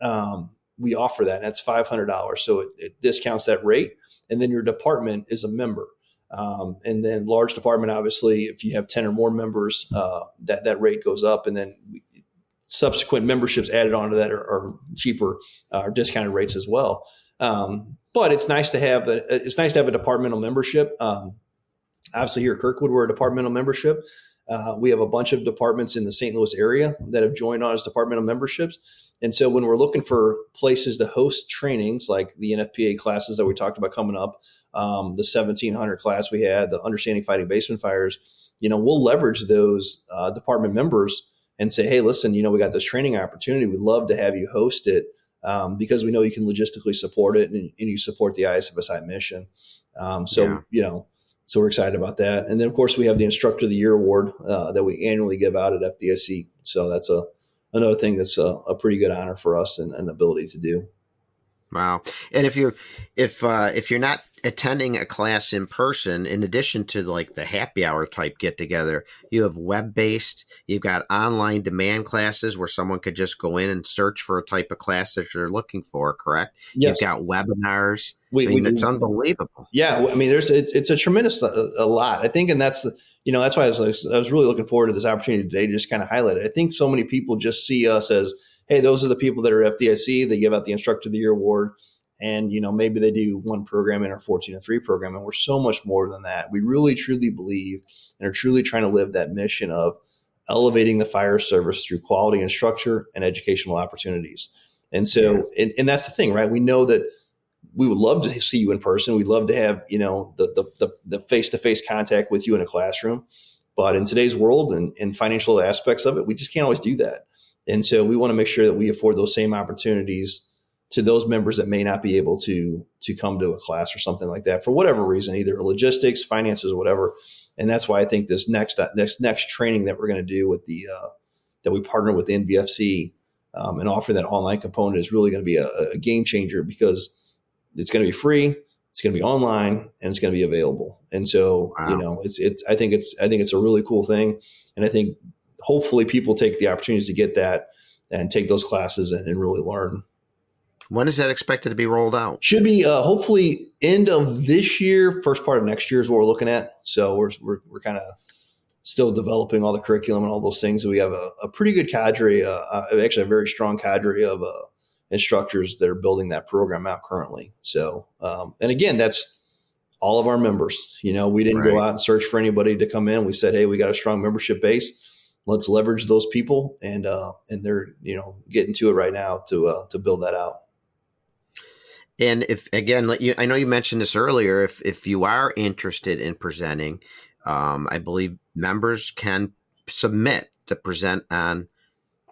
um, we offer that. And that's five hundred dollars. So it, it, discounts that rate, and then your department is a member. Um, and then large department, obviously, if you have ten or more members, uh, that that rate goes up, and then subsequent memberships added onto that are, are cheaper uh, or discounted rates as well. Um, but it's nice to have a, it's nice to have a departmental membership. Um, obviously here at Kirkwood, we're a departmental membership. Uh, we have a bunch of departments in the St. Louis area that have joined on as departmental memberships. And so when we're looking for places to host trainings like the NFPA classes that we talked about coming up, um, the 1700 class we had, the Understanding Fighting Basement Fires, you know, we'll leverage those uh, department members and say, hey, listen, you know, we got this training opportunity. We'd love to have you host it um, because we know you can logistically support it and, and you support the ISFSI mission. Um, so, yeah. you know, so we're excited about that. And then, of course, we have the Instructor of the Year award uh, that we annually give out at FDIC. So that's a another thing that's a, a pretty good honor for us and an ability to do. Wow! And if you're if uh, if you're not attending a class in person, in addition to like the happy hour type get together, you have web based, you've got online demand classes where someone could just go in and search for a type of class that you're looking for, correct? Yes. You've got webinars. We, I mean, we, it's unbelievable. Yeah. I mean, there's, it's, it's a tremendous, a, uh, a, lot. I think, and that's, you know, that's why I was, I was really looking forward to this opportunity today to just kind of highlight it. I think so many people just see us as, hey, those are the people that are FDIC. They give out the Instructor of the Year award and you know maybe they do one program in our 14 3 program and we're so much more than that. We really truly believe and are truly trying to live that mission of elevating the fire service through quality and structure and educational opportunities. And so and, and that's the thing right? We know that we would love to see you in person. We'd love to have you know the the the face-to-face contact with you in a classroom. But in today's world and, and financial aspects of it we just can't always do that. And so we want to make sure that we afford those same opportunities to those members that may not be able to to come to a class or something like that for whatever reason, either logistics, finances, or whatever. And that's why I think this next next next training that we're going to do with the uh, that we partner with the NVFC um, and offer that online component is really going to be a, a game changer because it's going to be free, it's going to be online, and it's going to be available. And so wow. you know, it's it's I think it's I think it's a really cool thing, and I think hopefully people take the opportunities to get that and take those classes and, and really learn. When is that expected to be rolled out? Should be uh, hopefully end of this year, first part of next year is what we're looking at. So we're we're, we're kind of still developing all the curriculum and all those things. We have a, a pretty good cadre, uh, uh, actually a very strong cadre of uh, instructors that are building that program out currently. So, um, and again, that's all of our members. You know, we didn't right. go out and search for anybody to come in. We said, hey, we got a strong membership base. Let's leverage those people, and uh, and they're you know getting to it right now to uh, to build that out. And if again, you, I know you mentioned this earlier. If if you are interested in presenting, um, I believe members can submit to present on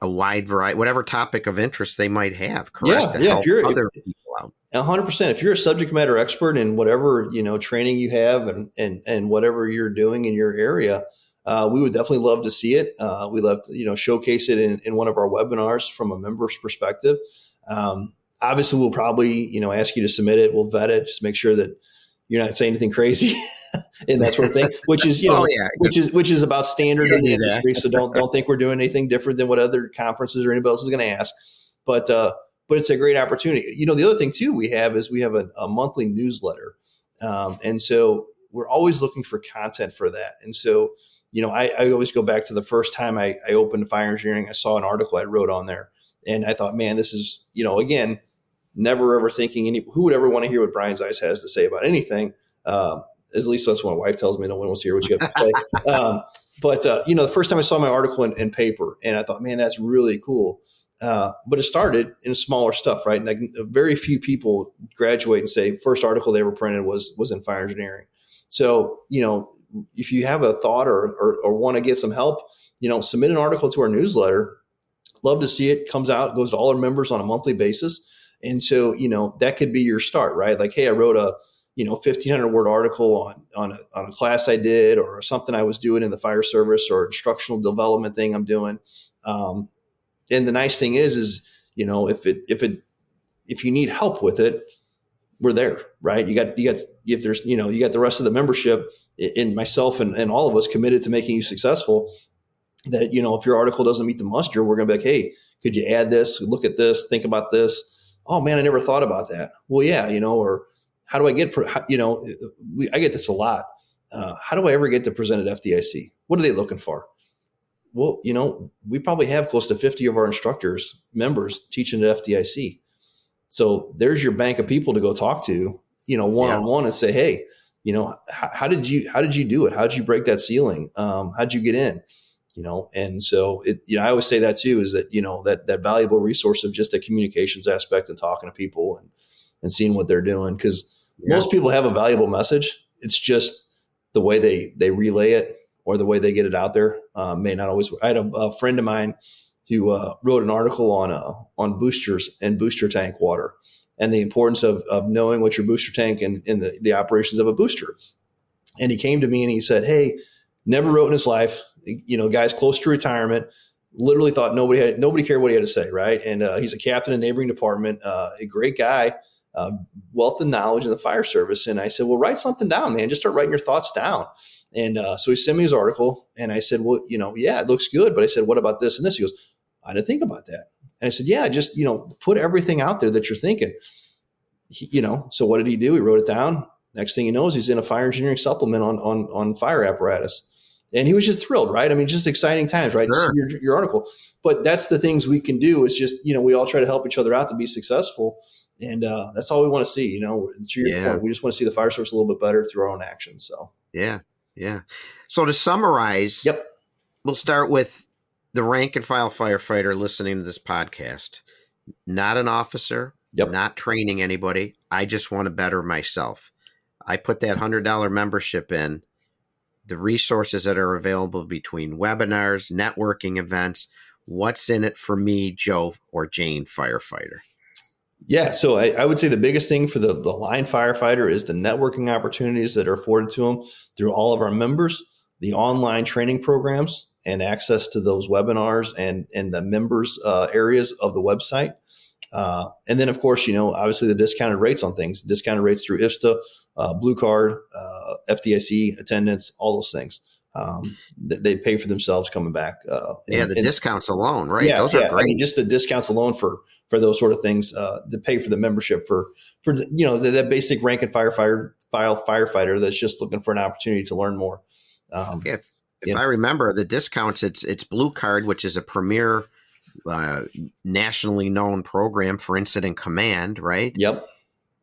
a wide variety, whatever topic of interest they might have. Correct? Yeah, yeah. If you're other if, people out. hundred percent. If you're a subject matter expert in whatever you know training you have and and and whatever you're doing in your area, uh, we would definitely love to see it. Uh, we love to you know showcase it in, in one of our webinars from a member's perspective. Um, obviously we'll probably you know ask you to submit it. We'll vet it. Just make sure that you're not saying anything crazy and that sort of thing which is you know oh, yeah. which is which is about standard in the industry. So don't don't think we're doing anything different than what other conferences or anybody else is going to ask. But uh but it's a great opportunity. You know the other thing too we have is we have a, a monthly newsletter. Um, and so we're always looking for content for that. And so you know I, I always go back to the first time I, I opened fire engineering i saw an article i wrote on there. And i thought man this is you know again never ever thinking any who would ever want to hear what Brian Zaitz has to say about anything. Um, at least that's what my wife tells me. No one wants to hear what you have to say. um, but uh, you know, the first time I saw my article in, in paper, and I thought, man, that's really cool. Uh, but it started in smaller stuff, right? Like very few people graduate and say first article they ever printed was was in fire engineering. So you know, if you have a thought or or, or want to get some help, you know, submit an article to our newsletter. Love to see it. Comes out, goes to all our members on a monthly basis. And so, you know, that could be your start, right? Like, hey, I wrote a, you know, 1500 word article on, on a, on a class I did or something I was doing in the fire service or instructional development thing I'm doing. Um, and the nice thing is, is, you know, if it, if it, if you need help with it, we're there, right? You got, you got, if there's, you know, you got the rest of the membership in myself and, and all of us committed to making you successful that, you know, if your article doesn't meet the muster, we're going to be like, Hey, could you add this? Look at this, think about this oh man, I never thought about that. Well, yeah, you know, or how do I get, you know, we, I get this a lot. Uh, how do I ever get to present at FDIC? What are they looking for? Well, you know, we probably have close to 50 of our instructors, members teaching at FDIC. So there's your bank of people to go talk to, you know, one on one and say, Hey, you know, how, how, did you, how did you do it? How did you break that ceiling? Um, how did you get in? You know? And so it you know i always say that too is that you know that that valuable resource of just a communications aspect and talking to people and and seeing what they're doing. Because yeah. most people have a valuable message. It's just the way they they relay it or the way they get it out there uh, may not always i had a, a friend of mine who uh, wrote an article on uh, on boosters and booster tank water and the importance of, of knowing what your booster tank and, and the, the operations of a booster. And he came to me and he said hey never wrote in his life you know, guys close to retirement, literally thought nobody had nobody cared what he had to say, right? And uh, he's a captain in a neighboring department, uh, a great guy, uh, wealth and knowledge in the fire service. And I said, well, write something down, man. Just start writing your thoughts down. And uh, so he sent me his article, and I said, well, you know, yeah, it looks good, but I said, what about this and this? He goes, I didn't think about that. And I said, yeah, just you know, put everything out there that you're thinking. He, you know, so what did he do? He wrote it down. Next thing he knows, he's in a fire engineering supplement on on on fire apparatus and he was just thrilled, right? I mean, just exciting times, right? Sure. Your, your, article, but that's the things we can do. Is just you know we all try to help each other out to be successful, And uh, that's all we want to see. You know, yeah. Point, we just want to see the fire service a little bit better through our own actions. So yeah, yeah. So to summarize, yep, we'll start with the rank and file firefighter listening to this podcast. Not an officer, yep. not training anybody. I just want to better myself. I put that hundred dollar membership in. The resources that are available between webinars, networking events, what's in it for me, Joe or Jane firefighter? Yeah, so I, I, would say the biggest thing for the, the line firefighter is the networking opportunities that are afforded to them through all of our members, the online training programs, and access to those webinars and and the members uh, areas of the website. Uh, and then, of course, you know, obviously the discounted rates on things, discounted rates through IFSTA, uh, Blue Card, uh, FDIC attendance, all those things. Um, they pay for themselves coming back. Uh, yeah, the and, discounts alone, right? Yeah, those yeah. are great. I mean, just the discounts alone for for those sort of things uh, to pay for the membership for for you know that basic rank and firefighter file firefighter that's just looking for an opportunity to learn more. Um, if if. I remember the discounts, it's it's Blue Card, which is a premier uh, nationally known program for incident command, right? Yep.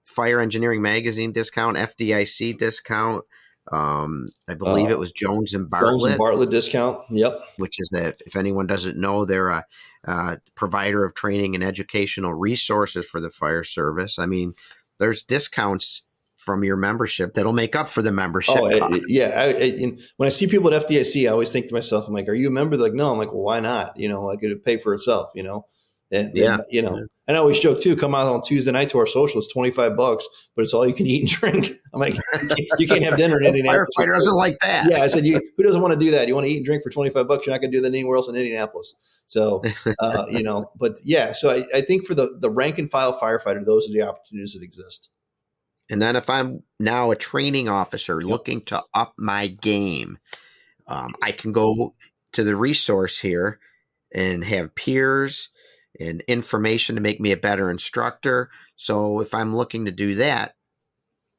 Fire Engineering Magazine discount, FDIC discount. Um, I believe uh, it was Jones and Bartlett. Jones and Bartlett discount. Yep. Which is that if anyone doesn't know, they're a, a provider of training and educational resources for the fire service. I mean, there's discounts from your membership that'll make up for the membership. Oh, it, yeah. I, I, when I see people at FDIC, I always think to myself, I'm like, "Are you a member?" They're like, no. I'm like, "Well, why not?" You know, like it'd pay for itself. You know, and, yeah, and, you know. Yeah. And I always joke too. Come out on Tuesday night to our social. It's twenty five bucks, but it's all you can eat and drink. I'm like, you can't have dinner in Indianapolis. Firefighter doesn't like that. Yeah, I said, you, who doesn't want to do that? You want to eat and drink for twenty five bucks? You're not going to do that anywhere else in Indianapolis. So, uh, you know, but yeah. So I, I think for the the rank and file firefighter, those are the opportunities that exist. And then if I'm now a training officer looking to up my game, um, I can go to the resource here and have peers and information to make me a better instructor. So if I'm looking to do that,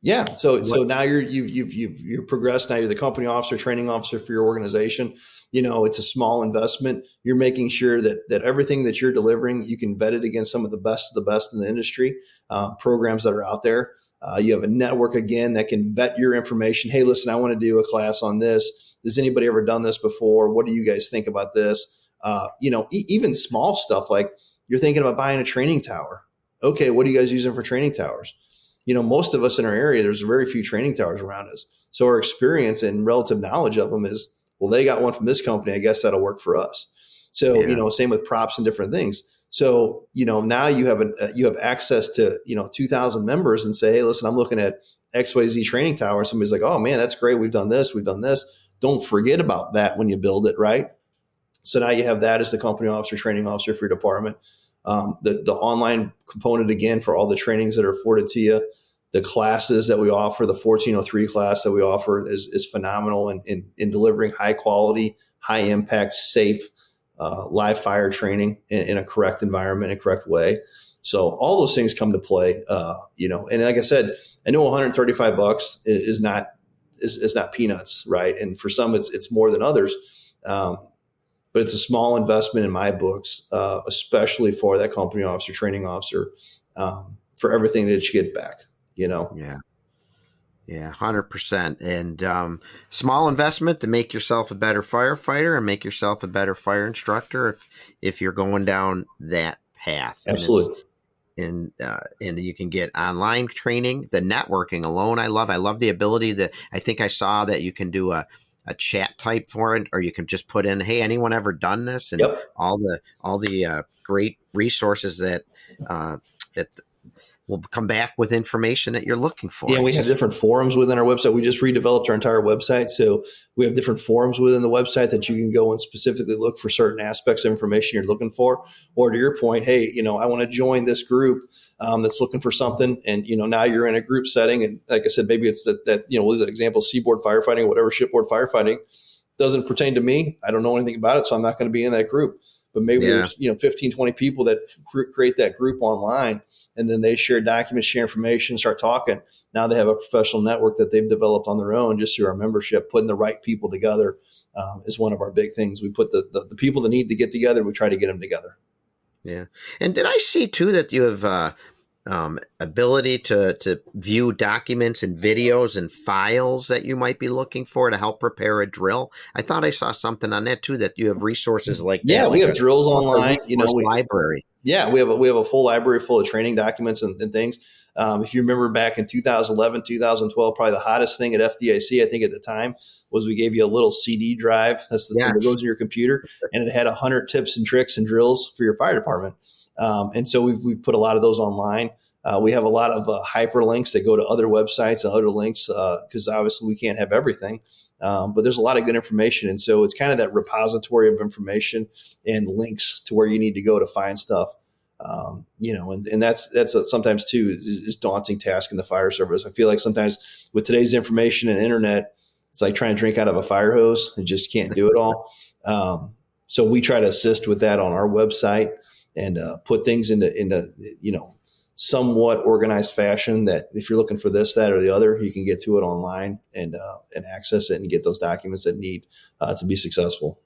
yeah. So what, so now you're you you've you've you're progressed. Now you're the company officer, training officer for your organization. You know, it's a small investment. You're making sure that that everything that you're delivering, you can vet it against some of the best of the best in the industry uh, programs that are out there. Uh, you have a network again that can vet your information. Hey, listen, I want to do a class on this. Has anybody ever done this before? What do you guys think about this? Uh, you know, e- even small stuff like you're thinking about buying a training tower. Okay, what are you guys using for training towers? You know, most of us in our area, there's very few training towers around us. So our experience and relative knowledge of them is, well, they got one from this company. I guess that'll work for us. So, yeah. you know, same with props and different things. So, you know, now you have a, uh, you have access to, you know, 2000 members and say, hey, listen, I'm looking at XYZ training tower. Somebody's like, oh man, that's great. We've done this. We've done this. Don't forget about that when you build it. Right. So now you have that as the company officer, training officer for your department. Um, the, the online component again for all the trainings that are afforded to you. The classes that we offer, the 1403 class that we offer is, is phenomenal in, in, in delivering high quality, high impact, safe uh, live fire training in, in, a correct environment, a correct way. So all those things come to play, uh, you know. And like I said, I know 135 bucks is, is not is, is, not peanuts, right? And for some, it's it's more than others. Um, but it's a small investment in my books, uh, especially for that company officer, training officer, um, for everything that you get back. You know. Yeah. Yeah, hundred percent. And um, small investment to make yourself a better firefighter and make yourself a better fire instructor if if you're going down that path. Absolutely. And and, uh, and you can get online training, the networking alone. I love. I love the ability that I think I saw that you can do a a chat type for it, or you can just put in, "Hey, anyone ever done this?" and yep. all the all the uh, great resources that uh, that will come back with information that you're looking for. Yeah, we have different forums within our website. We just redeveloped our entire website. So we have different forums within the website that you can go and specifically look for certain aspects of information you're looking for. Or to your point, hey, you know, I want to join this group um, that's looking for something. And, you know, now you're in a group setting. And like I said, maybe it's that, that you know, what is an example, seaboard firefighting, whatever, shipboard firefighting doesn't pertain to me. I don't know anything about it. So I'm not going to be in that group but maybe yeah. there's you know 15 20 people that f- create that group online and then they share documents share information start talking. Now they have a professional network that they've developed on their own just through our membership putting the right people together um, is one of our big things. We put the, the, the people that need to get together we try to get them together. Yeah. And did i see too that you have uh, um, ability to to view documents and videos and files that you might be looking for to help prepare a drill. I thought I saw something on that too. That you have resources like yeah, that, we like have drills online. You know, we, library. yeah, we have a, we have a full library full of training documents and, and things. Um, if you remember back in 2011, 2012, probably the hottest thing at FDIC, I think at the time, was we gave you a little CD drive. That's the thing that goes in your computer, and it had 100 tips and tricks and drills for your fire department. Um, and so we've, we've put a lot of those online. Uh, we have a lot of uh, hyperlinks that go to other websites other links because obviously we can't have everything. Um, but there's a lot of good information. And so it's kind of that repository of information and links to where you need to go to find stuff um, you know, and, and that's that's a, sometimes too is, is daunting task in the fire service. I feel like sometimes with today's information and internet, it's like trying to drink out of a fire hose and just can't do it all. Um, so we try to assist with that on our website and uh, put things into into you know somewhat organized fashion that if you're looking for this, that, or the other, you can get to it online and uh, and access it and get those documents that need uh, to be successful.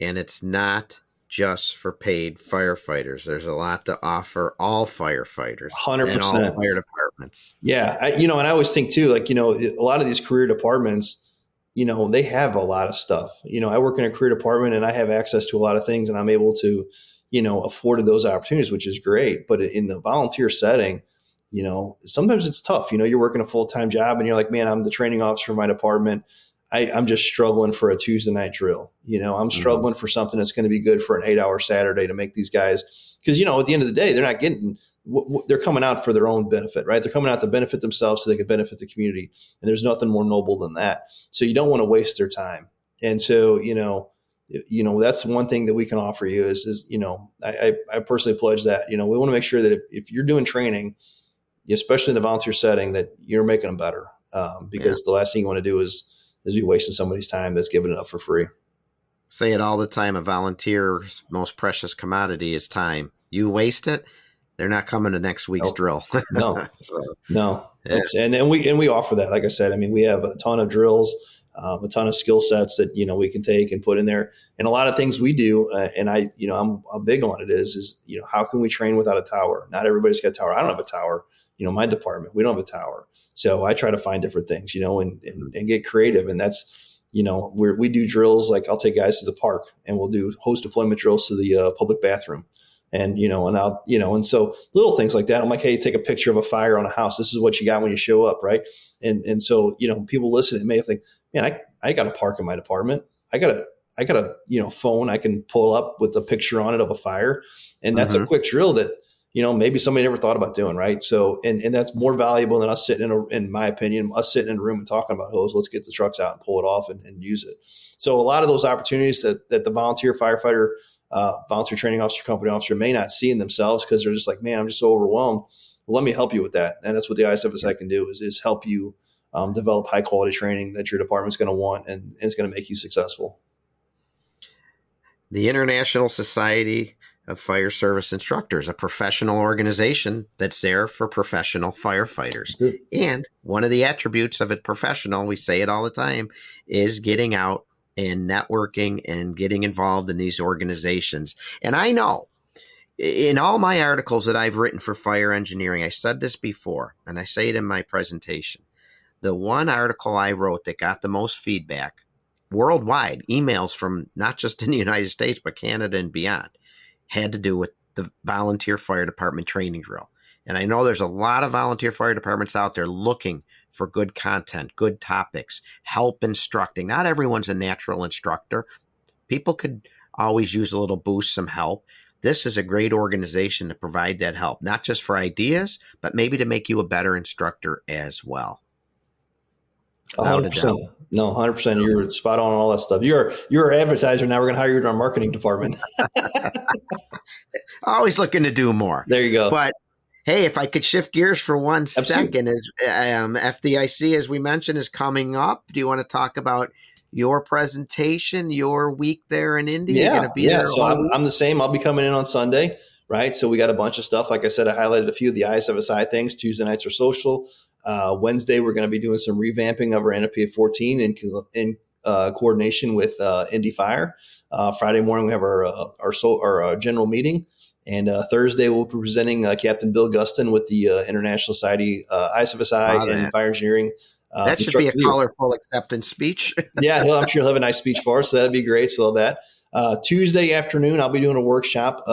and it's not just for paid firefighters. There's a lot to offer all firefighters Hundred percent. fire departments. Yeah, I, you know, and I always think too, like you know, a lot of these career departments, you know, they have a lot of stuff. You know, I work in a career department and I have access to a lot of things, and I'm able to, you know, afforded those opportunities, which is great. But in the volunteer setting, you know, sometimes it's tough. You know, you're working a full time job, and you're like, man, I'm the training officer for my department. I, I'm just struggling for a Tuesday night drill. You know, I'm mm-hmm. struggling for something that's going to be good for an eight hour Saturday to make these guys because you know at the end of the day they're not getting w- w- they're coming out for their own benefit, right? They're coming out to benefit themselves so they can benefit the community, and there's nothing more noble than that. So you don't want to waste their time, and so you know, you know that's one thing that we can offer you is is you know I, I, personally pledge that you know we want to make sure that if, if you're doing training, especially in the volunteer setting, that you're making them better um, because the last thing you want to do is is be wasting somebody's time that's giving it up for free. Say it all the time. A volunteer's most precious commodity is time. You waste it, they're not coming to next week's drill. No, So, No, Yeah. it's, and and we and we offer that. Like I said, I mean, we have a ton of drills, um, a ton of skill sets that you know we can take and put in there, and a lot of things we do. Uh, and I, you know, I'm, I'm big on it. Is is you know how can we train without a tower? Not everybody's got a tower. I don't have a tower. You know, my department we don't have a tower, so I try to find different things. You know, and and, and get creative, and that's you know we we do drills like I'll take guys to the park and we'll do host deployment drills to the uh, public bathroom and you know and i'll you know and so little things like that i'm like hey take a picture of a fire on a house this is what you got when you show up right and and so you know people listening may think man i i got a park in my department i got a i got a you know phone i can pull up with a picture on it of a fire and that's a Mhm. quick drill that you know maybe somebody never thought about doing right so and and that's more valuable than us sitting in a in my opinion us sitting in a room and talking about hose let's get the trucks out and pull it off and, and use it so a lot of those opportunities that that the volunteer firefighter uh, volunteer training officer, company officer may not see in themselves because they're just like, man, I'm just so overwhelmed. Well, let me help you with that. And that's what the ISFSI can do is, is help you um, develop high quality training that your department's going to want and, and it's going to make you successful. the International Society of Fire Service Instructors, a professional organization that's there for professional firefighters. And one of the attributes of a professional, we say it all the time, is getting out and networking and getting involved in these organizations. And I know in all my articles that I've written for fire engineering, I said this before, and I say it in my presentation. The one article I wrote that got the most feedback worldwide, emails from not just in the United States, but Canada and beyond, had to do with the volunteer fire department training drill. And I know there's a lot of volunteer fire departments out there looking for good content, good topics, help instructing. Not everyone's a natural instructor. People could always use a little boost, some help. This is a great organization to provide that help, not just for ideas, but maybe to make you a better instructor as well. 100%. doubt. No, 100%. You're spot on all that stuff. You're, you're an advertiser. Now we're going to hire you in our marketing department. Always looking to do more. there you go. But hey, if I could shift gears for one Absolutely. second, as um, FDIC, as we mentioned, is coming up. Do you want to talk about your presentation, your week there in? You're yeah, be yeah. So I'm. I'm the same. I'll be coming in on Sunday, right? So we got a bunch of stuff. Like I said, I highlighted a few of the ISFSI things. Tuesday nights are social. Uh, Wednesday, we're going to be doing some revamping of our NFPA 14 in, in uh, coordination with uh, Indy Fire. Uh, Friday morning, we have our uh, our, so, our uh, general meeting. And uh, Thursday, we'll be presenting uh, Captain Bill Gustin with the uh, International Society, uh, ISFSI, and Fire Engineering. Uh, that should be a colorful acceptance speech. yeah, I'm sure he'll have a nice speech for us. So that'd be great. So that uh, Tuesday afternoon, I'll be doing a workshop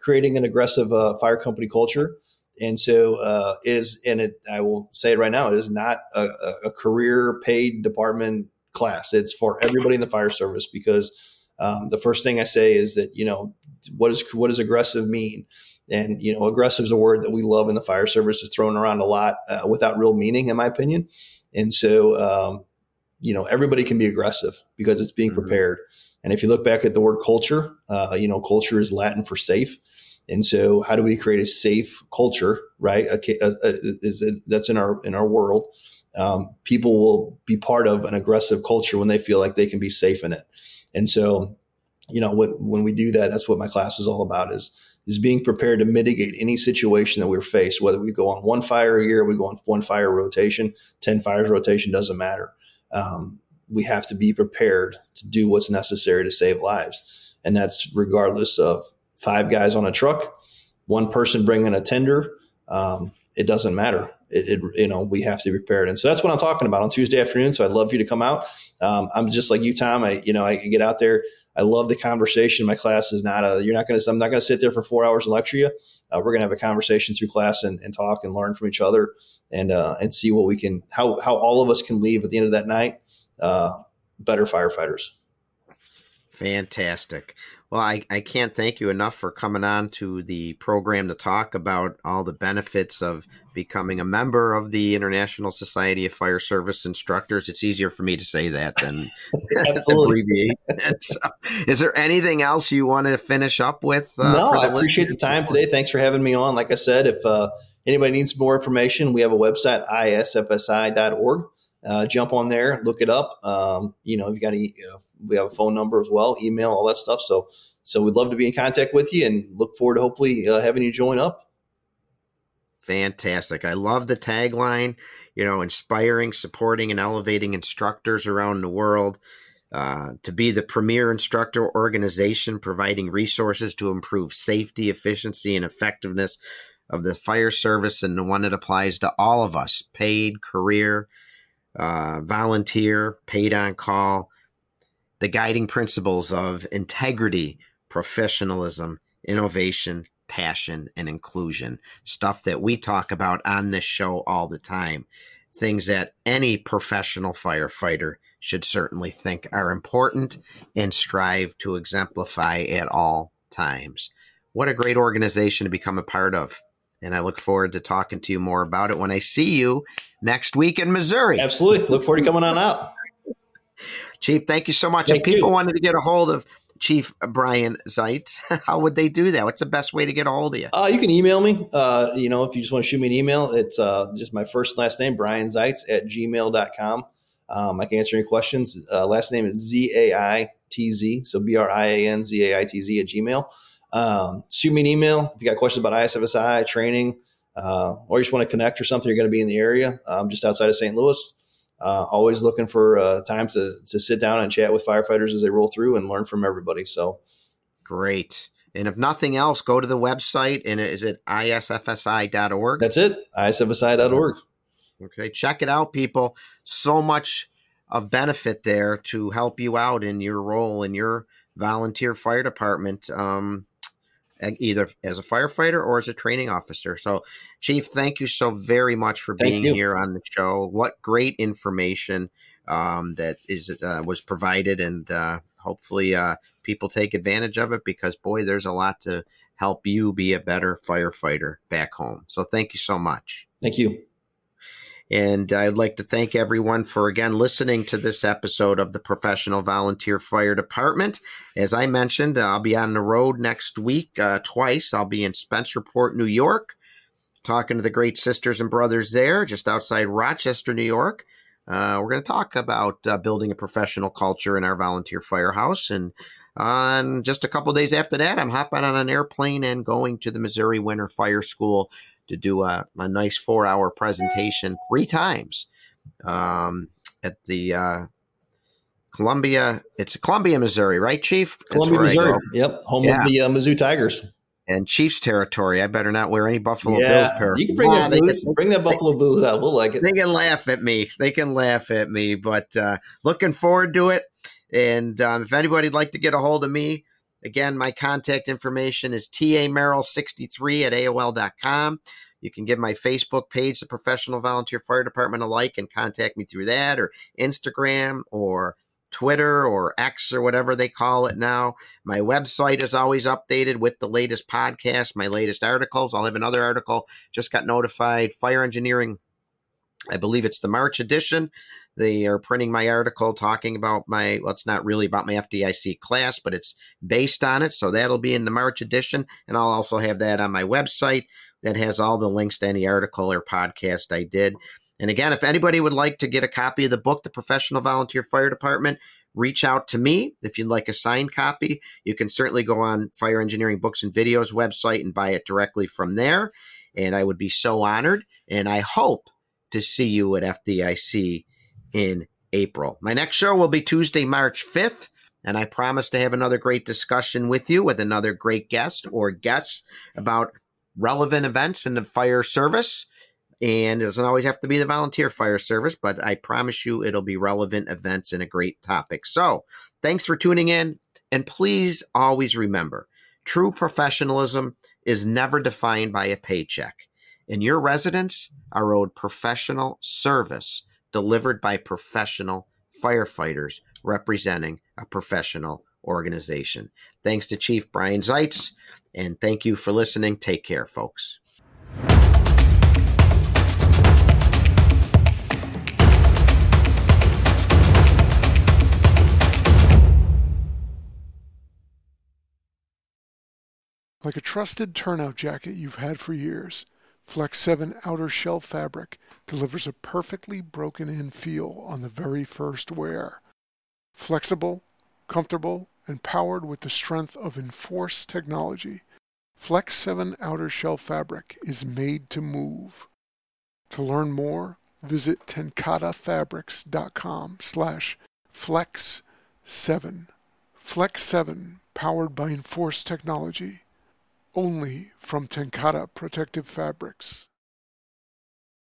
creating an aggressive fire company culture. And so is and it I will say it right now, it is not a, a career paid department class. It's for everybody in the fire service because um, the first thing I say is that you know what is what does aggressive mean? And you know, aggressive is a word that we love in the fire service. is thrown around a lot uh, without real meaning, in my opinion. And so, um, you know, everybody can be aggressive because it's being mm-hmm. prepared. And if you look back at the word culture, uh, you know, culture is Latin for safe. And so, how do we create a safe culture? Right, a, a, a, is it, that's in our in our world. Um, people will be part of an aggressive culture when they feel like they can be safe in it. And so, you know, when, when we do that, that's what my class is all about is, is being prepared to mitigate any situation that we're faced, whether we go on one fire a year, we go on one fire rotation, 10 fires rotation, doesn't matter. Um, we have to be prepared to do what's necessary to save lives. And that's regardless of five guys on a truck, one person bringing a tender. Um, it doesn't matter. It, it, you know, we have to be prepared. And so that's what I'm talking about on Tuesday afternoon. So I'd love for you to come out. Um, I'm just like you, Tom. I, you know, I get out there. I love the conversation. My class is not a, you're not going to, I'm not going to sit there for four hours and lecture you. Uh, we're going to have a conversation through class and, and, talk and learn from each other and, uh, and see what we can, how, how all of us can leave at the end of that night, uh, better firefighters. Fantastic. Well, I, I can't thank you enough for coming on to the program to talk about all the benefits of becoming a member of the International Society of Fire Service Instructors. It's easier for me to say that than abbreviate. so, is there anything else you want to finish up with? Uh, no, I appreciate the time today. Thanks for having me on. Like I said, if uh, anybody needs more information, we have a website, isfsi.org. Uh, jump on there, look it up. Um, you know, you got any, uh, we have a phone number as well, email, all that stuff. So, so we'd love to be in contact with you and look forward to hopefully uh, having you join up. Fantastic. I love the tagline, you know, inspiring, supporting, and elevating instructors around the world. Uh, to be the premier instructor organization providing resources to improve safety, efficiency, and effectiveness of the fire service, and the one that applies to all of us paid, career, uh, volunteer, paid on call, the guiding principles of integrity, professionalism, innovation, passion, and inclusion. Stuff that we talk about on this show all the time. Things that any professional firefighter should certainly think are important and strive to exemplify at all times. What a great organization to become a part of and I look forward to talking to you more about it when I see you next week in Missouri. Absolutely. Look forward to coming on out. Chief, thank you so much. Thank if people you. wanted to get a hold of Chief Brian Zaitz, how would they do that? What's the best way to get a hold of you? Uh, you can email me. Uh, you know, if you just want to shoot me an email, it's uh, just my first last name, Brian Zaitz at gmail.com. Um, I can answer any questions. Uh, last name is Z A I T Z. So B R I A N Z A I T Z at Gmail. Um, shoot me an email if you got questions about ISFSI training, uh, or you just want to connect or something. You're going to be in the area, um, just outside of St. Louis. Uh, always looking for uh, time to to sit down and chat with firefighters as they roll through and learn from everybody. So great. And if nothing else, go to the website and is it isfsi.org? That's it, isfsi.org. Okay, check it out, people. So much of benefit there to help you out in your role in your volunteer fire department. Um, either as a firefighter or as a training officer. So, Chief, thank you so very much for being here on the show. What great information um, that is uh, was provided, and uh, hopefully uh, people take advantage of it because, boy, there's a lot to help you be a better firefighter back home. So, thank you so much. Thank you. And I'd like to thank everyone for again listening to this episode of the Professional Volunteer Fire Department. As I mentioned, I'll be on the road next week uh, twice. I'll be in Spencerport, New York, talking to the great sisters and brothers there, just outside Rochester, New York. Uh, we're going to talk about uh, building a professional culture in our volunteer firehouse. And on just a couple days after that, I'm hopping on an airplane and going to the Missouri Winter Fire School to do a, a nice four hour presentation three times um, at the uh, Columbia. It's Columbia, Missouri, right, Chief? Columbia, Missouri. Yep, home yeah. of the uh, Mizzou Tigers. and Chiefs territory. I better not wear any Buffalo yeah, Bills paraphernalia. You can bring Ah, that blues. can- bring that Buffalo Blues out. We'll like it. they can laugh at me. They can laugh at me, but uh, looking forward to it. And um, if anybody'd like to get a hold of me, again, my contact information is tamerrill63 at AOL.com. You can give my Facebook page, the Professional Volunteer Fire Department, a like and contact me through that, or Instagram, or Twitter, or X, or whatever they call it now. My website is always updated with the latest podcast, my latest articles. I'll have another article, just got notified, Fire Engineering I believe it's the March edition. They are printing my article talking about my, well, it's not really about my FDIC class, but it's based on it. So that'll be in the March edition. And I'll also have that on my website that has all the links to any article or podcast I did. And again, if anybody would like to get a copy of the book, The Professional Volunteer Fire Department, reach out to me. If you'd like a signed copy, you can certainly go on Fire Engineering Books and Videos website and buy it directly from there. And I would be so honored. And I hope to see you at FDIC in April. My next show will be Tuesday, March 5th, and I promise to have another great discussion with you with another great guest or guests about relevant events in the fire service. And it doesn't always have to be the volunteer fire service, but I promise you it'll be relevant events and a great topic. So thanks for tuning in. And please always remember true professionalism is never defined by a paycheck and your residents are owed professional service delivered by professional firefighters representing a professional organization. Thanks to Chief Brian Zaitz, and thank you for listening. Take care, folks. Like a trusted turnout jacket you've had for years, Flex 7 outer shell fabric delivers a perfectly broken in feel on the very first wear. Flexible, comfortable, and powered with the strength of Enforce technology, Flex 7 outer shell fabric is made to move. To learn more, visit tencatefabrics.com slash flex 7. Flex 7, powered by Enforce technology only from TenCate Protective Fabrics.